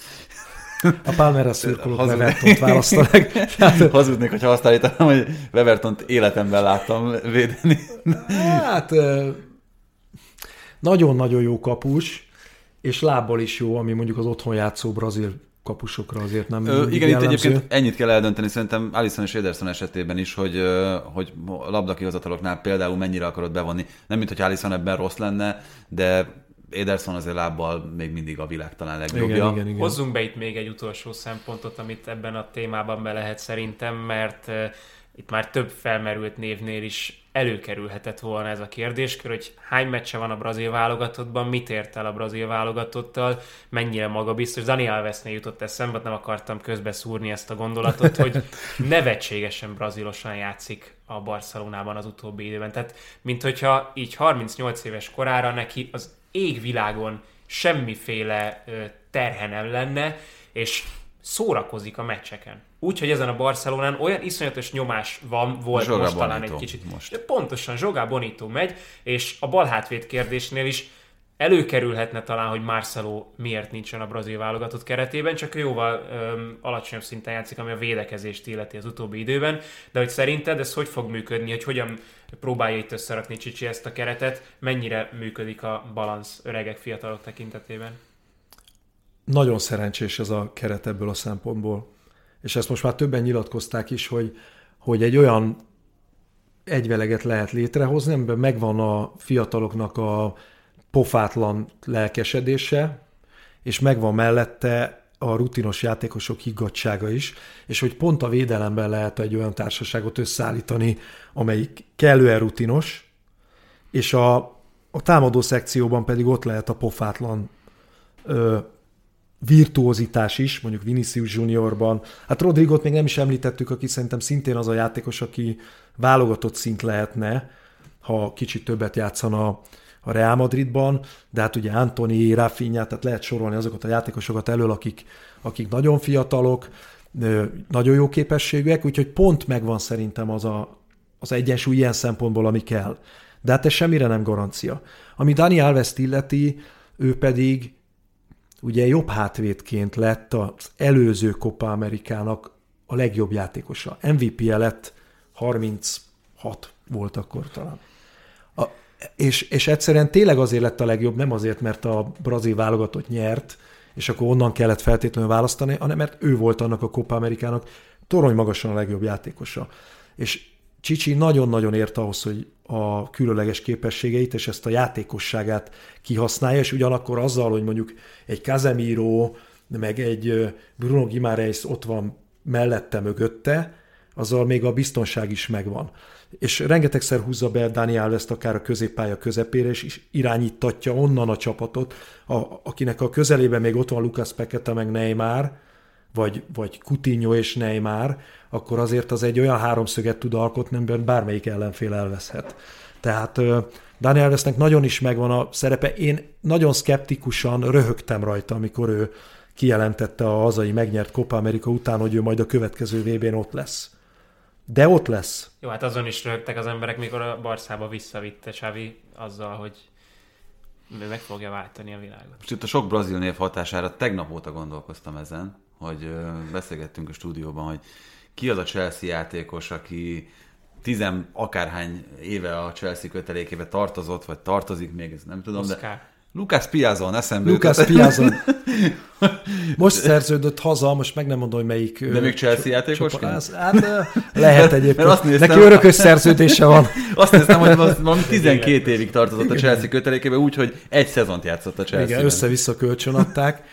a Palmeiras szurkolók
Hazud-
Wevertont választanak. Tehát,
Hazudnék, hogyha azt állítanám, hogy Wevertont életemben láttam védeni.
hát nagyon-nagyon jó kapus, és lábbal is jó, ami mondjuk az otthon játszó brazil kapusokra azért nem
Ö, igen, itt
jellemző.
egyébként ennyit kell eldönteni szerintem Alisson és Ederson esetében is, hogy, hogy labdakihozataloknál például mennyire akarod bevonni. Nem, mint hogy Alisson ebben rossz lenne, de Ederson azért lábbal még mindig a világ talán legjobbja.
Igen, igen, igen.
Hozzunk be itt még egy utolsó szempontot, amit ebben a témában be lehet szerintem, mert itt már több felmerült névnél is előkerülhetett volna ez a kérdéskör, hogy hány meccse van a brazil válogatottban, mit ért el a brazil válogatottal, mennyire magabiztos. Dani Alvesnél jutott eszembe, nem akartam közbeszúrni ezt a gondolatot, hogy nevetségesen brazilosan játszik a Barcelonában az utóbbi időben. Tehát, mint hogyha így 38 éves korára neki az égvilágon semmiféle terhe nem lenne, és szórakozik a meccseken. Úgyhogy ezen a Barcelonán olyan iszonyatos nyomás van, volt
Zsogá
most talán egy kicsit.
most.
De pontosan, Zsogá Bonito megy, és a bal hátvéd kérdésnél is előkerülhetne talán, hogy Marcelo miért nincsen a brazil válogatott keretében, csak ő jóval öm, alacsonyabb szinten játszik, ami a védekezést illeti az utóbbi időben, de hogy szerinted ez hogy fog működni, hogy hogyan próbálja itt összerakni Csicsi ezt a keretet, mennyire működik a balansz öregek, fiatalok tekintetében?
Nagyon szerencsés ez a keret ebből a szempontból. És ezt most már többen nyilatkozták is, hogy, hogy egy olyan egyveleget lehet létrehozni, amiben megvan a fiataloknak a pofátlan lelkesedése, és megvan mellette a rutinos játékosok higgadsága is, és hogy pont a védelemben lehet egy olyan társaságot összeállítani, amelyik kellően rutinos, és a, a támadó szekcióban pedig ott lehet a pofátlan ö, virtuózitás is, mondjuk Vinicius Juniorban. Hát Rodrigot még nem is említettük, aki szerintem szintén az a játékos, aki válogatott szint lehetne, ha kicsit többet játszana a Real Madridban, de hát ugye Antoni, Rafinha, tehát lehet sorolni azokat a játékosokat elől, akik, akik nagyon fiatalok, nagyon jó képességűek, úgyhogy pont megvan szerintem az a, az egyensúly ilyen szempontból, ami kell. De hát ez semmire nem garancia. Ami Dani Alves illeti, ő pedig ugye jobb hátvédként lett az előző Copa Amerikának a legjobb játékosa. MVP-je lett 36 volt akkor talán. A, és, és egyszerűen tényleg azért lett a legjobb, nem azért, mert a brazil válogatott nyert, és akkor onnan kellett feltétlenül választani, hanem mert ő volt annak a Copa Amerikának torony magasan a legjobb játékosa. És Csicsi nagyon-nagyon ért ahhoz, hogy a különleges képességeit és ezt a játékosságát kihasználja, és ugyanakkor azzal, hogy mondjuk egy Casemiro, meg egy Bruno Guimaraes ott van mellette, mögötte, azzal még a biztonság is megvan. És rengetegszer húzza be Dani alves akár a középpálya közepére, és irányítatja onnan a csapatot, a, akinek a közelében még ott van Lucas Peketa, meg Neymar, vagy, vagy Coutinho és Neymar, akkor azért az egy olyan háromszöget tud alkotni, amiben bármelyik ellenfél elveszhet. Tehát uh, Dani Alvesnek nagyon is megvan a szerepe. Én nagyon szkeptikusan röhögtem rajta, amikor ő kijelentette a hazai megnyert Copa America után, hogy ő majd a következő VB-n ott lesz. De ott lesz.
Jó, hát azon is rögtek az emberek, mikor a Barszába visszavitte Xavi azzal, hogy ő meg fogja váltani a világot.
Most itt a sok brazil név hatására tegnap óta gondolkoztam ezen, hogy beszélgettünk a stúdióban, hogy ki az a Chelsea játékos, aki tizen akárhány éve a Chelsea kötelékébe tartozott, vagy tartozik még, ezt nem tudom,
Oscar.
de Lucas Piazon eszembe
Lucas. Piazon. Most szerződött haza, most meg nem mondom, hogy melyik...
De még Chelsea
játékos? Hát lehet egyébként.
Mert azt néztem-
Neki örökös szerződése van.
Azt néztem, hogy valami 12 évig tartozott a Chelsea kötelékébe, úgyhogy egy szezont játszott a Chelsea.
Igen, össze-vissza kölcsönadták.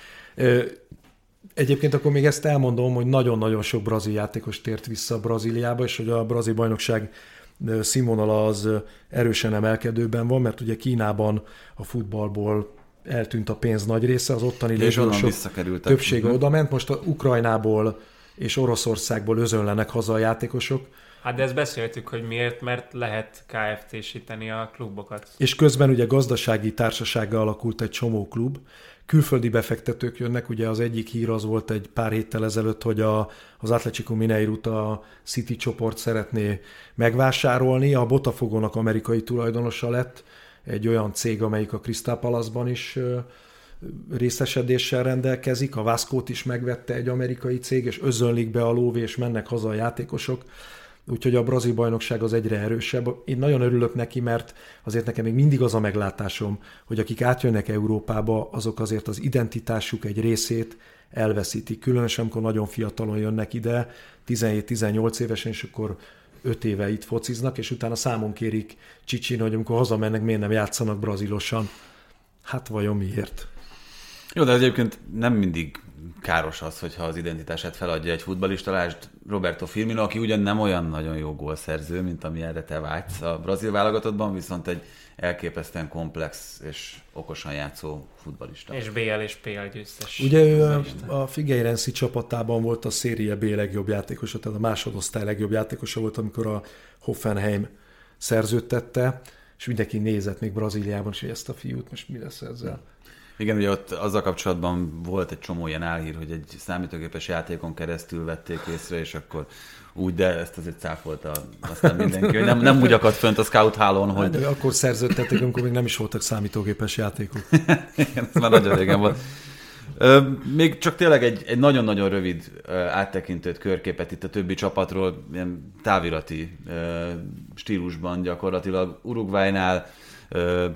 Egyébként akkor még ezt elmondom, hogy nagyon-nagyon sok brazil játékos tért vissza Brazíliába, és hogy a brazil bajnokság színvonala az erősen emelkedőben van, mert ugye Kínában a futballból eltűnt a pénz nagy része, az ottani légiósok többsége oda ment. Most a Ukrajnából és Oroszországból özönlenek haza a játékosok,
Hát de ezt beszéltük, hogy miért, mert lehet KFT-síteni a klubokat.
és közben ugye gazdasági társasággal alakult egy csomó klub, külföldi befektetők jönnek, ugye az egyik hír az volt egy pár héttel ezelőtt, hogy a, az Atletico Mineirut a City csoport szeretné megvásárolni, a Botafogónak amerikai tulajdonosa lett, egy olyan cég, amelyik a Crystal Palace-ban is részesedéssel rendelkezik, a Vasco-t is megvette egy amerikai cég, és özönlik be a lóvé, és mennek haza a játékosok. Úgyhogy a brazil bajnokság az egyre erősebb. Én nagyon örülök neki, mert azért nekem még mindig az a meglátásom, hogy akik átjönnek Európába, azok azért az identitásuk egy részét elveszítik. Különösen, amikor nagyon fiatalon jönnek ide, 17-18 évesen, és akkor 5 éve itt fociznak, és utána számon kérik Csicsin, hogy amikor hazamennek, miért nem játszanak brazilosan. Hát vajon miért?
Jó, de egyébként nem mindig káros az, hogyha az identitását feladja egy futbalista. Lásd Roberto Firmino, aki ugyan nem olyan nagyon jó gólszerző, mint ami erre te vágysz a brazil válogatottban, viszont egy elképesztően komplex és okosan játszó futbalista.
És BL és PL győztes.
Ugye ő a, a csapatában volt a Serie B legjobb játékosa, tehát a másodosztály legjobb játékosa volt, amikor a Hoffenheim szerződtette, és mindenki nézett még Brazíliában, és hogy ezt a fiút most mi lesz ezzel.
Igen, ugye ott azzal kapcsolatban volt egy csomó ilyen álhír, hogy egy számítógépes játékon keresztül vették észre, és akkor úgy, de ezt azért cáfolta aztán mindenki, hogy nem, nem úgy akadt fönt a scout hálón, hogy
De akkor szerződtették, amikor még nem is voltak számítógépes játékok.
Igen, ez már nagyon régen volt. Még csak tényleg egy, egy nagyon-nagyon rövid áttekintőt körképet itt a többi csapatról, ilyen távirati stílusban gyakorlatilag. Uruguaynál,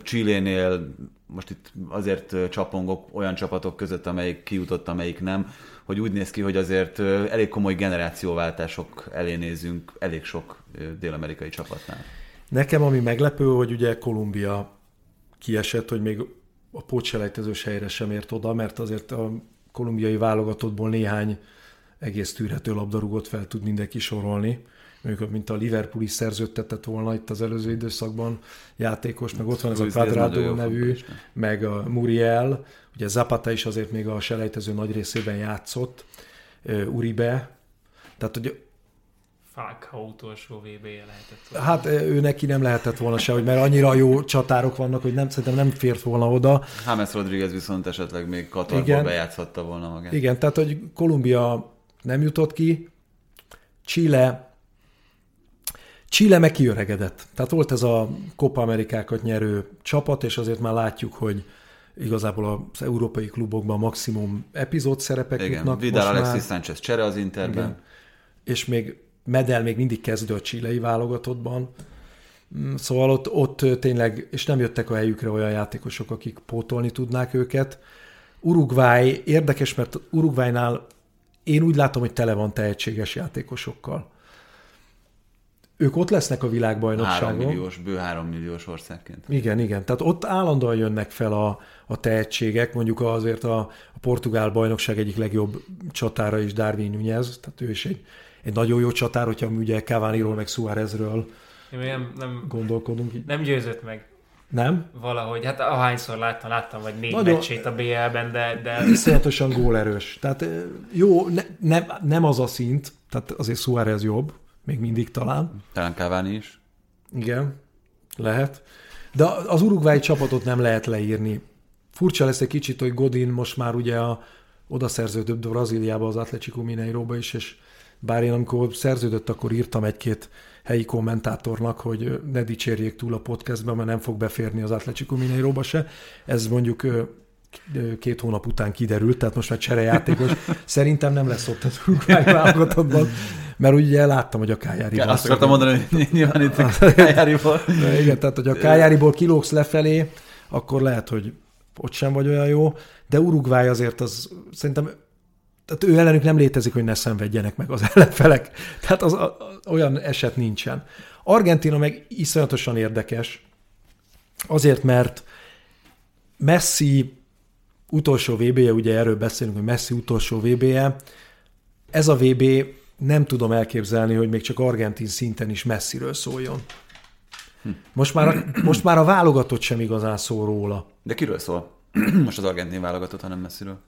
Chilénél, most itt azért csapongok olyan csapatok között, amelyik kijutott, amelyik nem, hogy úgy néz ki, hogy azért elég komoly generációváltások elé nézünk elég sok dél-amerikai csapatnál.
Nekem ami meglepő, hogy ugye Kolumbia kiesett, hogy még a pótselejtezős helyre sem ért oda, mert azért a kolumbiai válogatottból néhány egész tűrhető labdarúgót fel tud mindenki sorolni. Mondjuk, mint a Liverpool is szerződtetett volna itt az előző időszakban játékos, meg ott van ez a Quadrado nevű, meg a Muriel, ugye Zapata is azért még a selejtező nagy részében játszott, Uribe, tehát hogy
Falcao utolsó VB-je lehetett. volna.
Hát ő neki nem lehetett volna se, hogy mert annyira jó csatárok vannak, hogy nem, szerintem nem fért volna oda.
James Rodriguez viszont esetleg még Katarból
Igen.
bejátszhatta volna magát.
Igen, tehát hogy Kolumbia nem jutott ki, Chile Chile meg kiöregedett. Tehát volt ez a Copa Amerikákat nyerő csapat, és azért már látjuk, hogy igazából az európai klubokban maximum epizód szerepek
Igen,
jutnak.
Vidal Alexis
már.
Sánchez csere az Interben.
Igen. És még Medel még mindig kezdő a csilei válogatottban. Mm, Szóval ott, ott tényleg, és nem jöttek a helyükre olyan játékosok, akik pótolni tudnák őket. Uruguay érdekes, mert Uruguaynál én úgy látom, hogy tele van tehetséges játékosokkal. Ők ott lesznek a
3
világbajnokságon.
milliós, bő 3 milliós országként.
Igen, igen. Tehát ott állandóan jönnek fel a, a tehetségek, mondjuk azért a, a portugál bajnokság egyik legjobb csatára is Darwin Nunez, tehát ő is egy, egy nagyon jó csatár, hogyha ugye Cavani-ról meg Suárezről
nem, nem,
gondolkodunk. így.
nem győzött meg
Nem?
valahogy. Hát ahányszor láttam, láttam vagy négy
Nagyon-
meccsét a BL-ben, de, de
Iszonyatosan gólerős. Tehát jó, ne, nem, nem az a szint, tehát azért Suárez jobb, még mindig talán.
Talán Cavani is.
Igen, lehet. De az Uruguay csapatot nem lehet leírni. Furcsa lesz egy kicsit, hogy Godin most már ugye a, oda szerződött Brazíliába az Atletico Mineiroba is, és bár én amikor szerződött, akkor írtam egy-két helyi kommentátornak, hogy ne dicsérjék túl a podcastben, mert nem fog beférni az Atletico Mineiroba se. Ez mondjuk két hónap után kiderült, tehát most már cserejátékos. Szerintem nem lesz ott az Uruguay válogatottban, mert ugye láttam, hogy a Kájári
Azt akartam mondani, hogy nyilván itt a Kájáriból.
igen, tehát hogy a Kájáriból kilógsz lefelé, akkor lehet, hogy ott sem vagy olyan jó, de Uruguay azért az szerintem tehát ő ellenük nem létezik, hogy ne szenvedjenek meg az ellenfelek. Tehát az, a, olyan eset nincsen. Argentina meg iszonyatosan érdekes, azért, mert Messi utolsó VB-je, ugye erről beszélünk, hogy Messi utolsó VB-je, ez a VB nem tudom elképzelni, hogy még csak argentin szinten is messziről szóljon. Most már, a, most már a válogatott sem igazán szól róla.
De kiről szól? most az argentin válogatott, hanem messziről.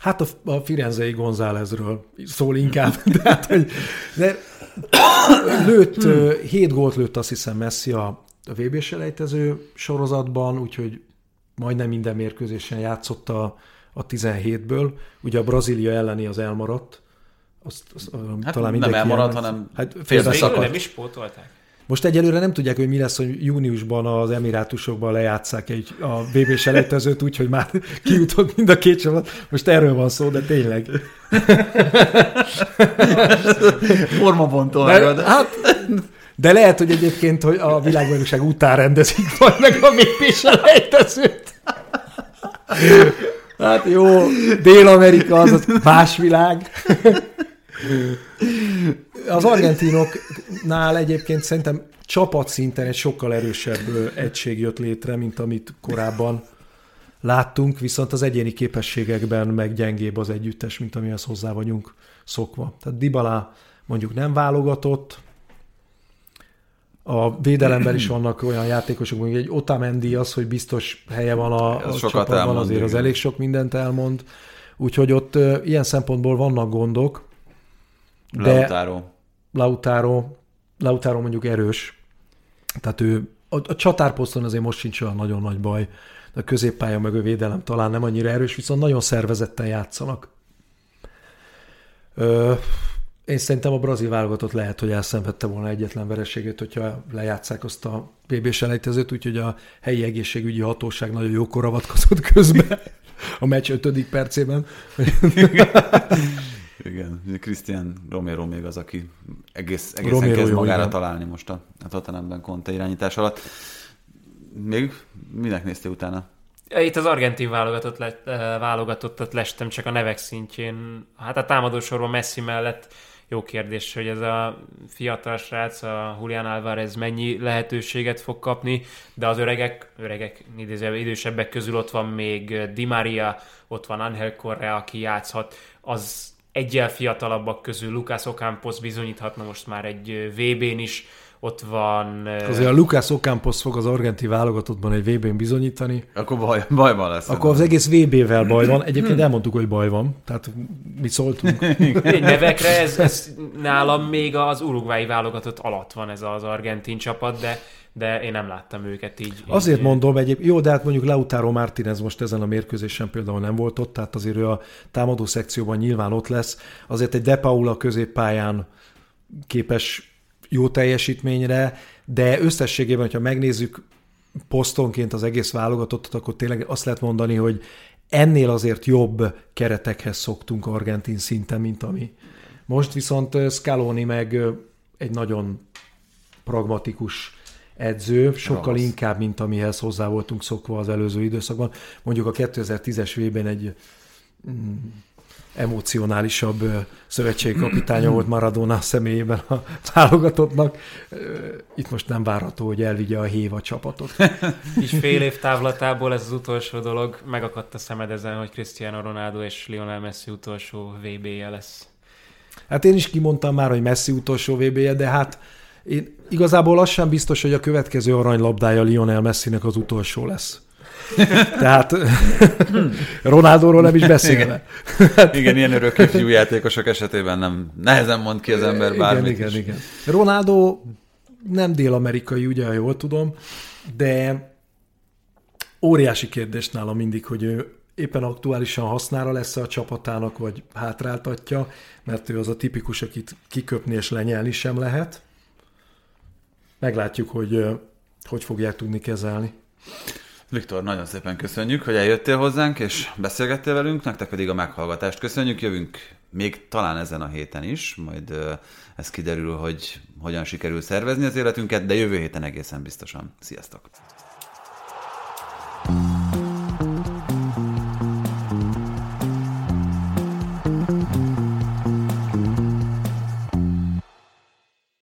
Hát a, a Firenzei Gonzálezről szól inkább. De, hát, hogy, de lőtt, hét gólt lőtt azt hiszem Messi a, a VB selejtező sorozatban, úgyhogy majdnem minden mérkőzésen játszott a, a 17-ből. Ugye a Brazília elleni az elmaradt. Azt, azt,
hát talán nem elmaradt, hanem
hát félbeszakadt.
Nem is pótolták.
Most egyelőre nem tudják, hogy mi lesz, hogy júniusban az Emirátusokban lejátszák egy, a VB selejtezőt úgy, hogy már kijutott mind a két csapat. Most erről van szó, de tényleg.
Formabontól.
De, hát, de lehet, hogy egyébként hogy a világbajnokság után rendezik majd meg a VB selejtezőt. Hát jó, Dél-Amerika az, az más világ. Az argentinoknál egyébként szerintem csapatszinten egy sokkal erősebb egység jött létre, mint amit korábban láttunk, viszont az egyéni képességekben meg gyengébb az együttes, mint amihez hozzá vagyunk szokva. Tehát Dybala mondjuk nem válogatott, a védelemben is vannak olyan játékosok, mondjuk egy Otamendi az, hogy biztos helye van a, a csapatban, elmond, azért igen. az elég sok mindent elmond. Úgyhogy ott uh, ilyen szempontból vannak gondok.
De Lautaro.
Lautaro, Lautaro mondjuk erős. Tehát ő a, a csatárposzton azért most sincs olyan nagyon nagy baj. De a középpálya meg a védelem talán nem annyira erős, viszont nagyon szervezetten játszanak. Ö, én szerintem a brazil válogatott lehet, hogy elszenvedte volna egyetlen vereségét, hogyha lejátszák azt a BB selejtezőt, úgyhogy a helyi egészségügyi hatóság nagyon jókor avatkozott közbe a meccs ötödik percében.
Igen, Christian Romero még az, aki egész, egészen Romero kezd magára igen. találni most a, a Tottenhamben Conte irányítás alatt. Még minek néztél utána?
Itt az argentin válogatott le, válogatottat lestem csak a nevek szintjén. Hát a támadósorban Messi mellett jó kérdés, hogy ez a fiatal srác, a Julián Álvarez mennyi lehetőséget fog kapni, de az öregek, öregek, idősebbek közül ott van még Di Maria, ott van Angel Correa, aki játszhat, az egyel fiatalabbak közül Lucas Ocampos bizonyíthatna most már egy VB-n is, ott van...
Azért a Lucas Ocampos fog az argenti válogatottban egy VB-n bizonyítani.
Akkor baj, bajban lesz.
Akkor az egész VB-vel baj van. Egyébként elmondtuk, hogy baj van. Tehát mi szóltunk.
Nevekre ez, ez nálam még az urugvái válogatott alatt van ez az argentin csapat, de de én nem láttam őket így.
Azért
így,
mondom, egyéb, jó, de hát mondjuk Lautaro Martinez most ezen a mérkőzésen például nem volt ott, tehát azért ő a támadó szekcióban nyilván ott lesz. Azért egy De Paula középpályán képes jó teljesítményre, de összességében, hogyha megnézzük posztonként az egész válogatottat, akkor tényleg azt lehet mondani, hogy ennél azért jobb keretekhez szoktunk argentin szinten, mint ami. Most viszont Scaloni meg egy nagyon pragmatikus edző, sokkal Ravasz. inkább, mint amihez hozzá voltunk szokva az előző időszakban. Mondjuk a 2010-es vében egy mm, emocionálisabb szövetségkapitánya volt Maradona személyében a válogatottnak. Itt most nem várható, hogy elvigye a Héva csapatot.
És fél év távlatából ez az utolsó dolog. Megakadt a szemed ezen, hogy Cristiano Ronaldo és Lionel Messi utolsó VB-je lesz.
Hát én is kimondtam már, hogy Messi utolsó VB-je, de hát én igazából az sem biztos, hogy a következő aranylabdája Lionel Messinek az utolsó lesz. Tehát Ronaldóról nem is beszélve.
Igen, igen ilyen örök játékosok esetében nem nehezen mond ki az ember bármit
igen,
is.
Igen, igen. Ronaldo nem dél-amerikai, ugye, jól tudom, de óriási kérdés nála mindig, hogy ő éppen aktuálisan hasznára lesz a csapatának, vagy hátráltatja, mert ő az a tipikus, akit kiköpni és lenyelni sem lehet. Meglátjuk, hogy hogy fogják tudni kezelni.
Viktor, nagyon szépen köszönjük, hogy eljöttél hozzánk, és beszélgettél velünk, nektek pedig a meghallgatást köszönjük, jövünk még talán ezen a héten is, majd ez kiderül, hogy hogyan sikerül szervezni az életünket, de jövő héten egészen biztosan. Sziasztok!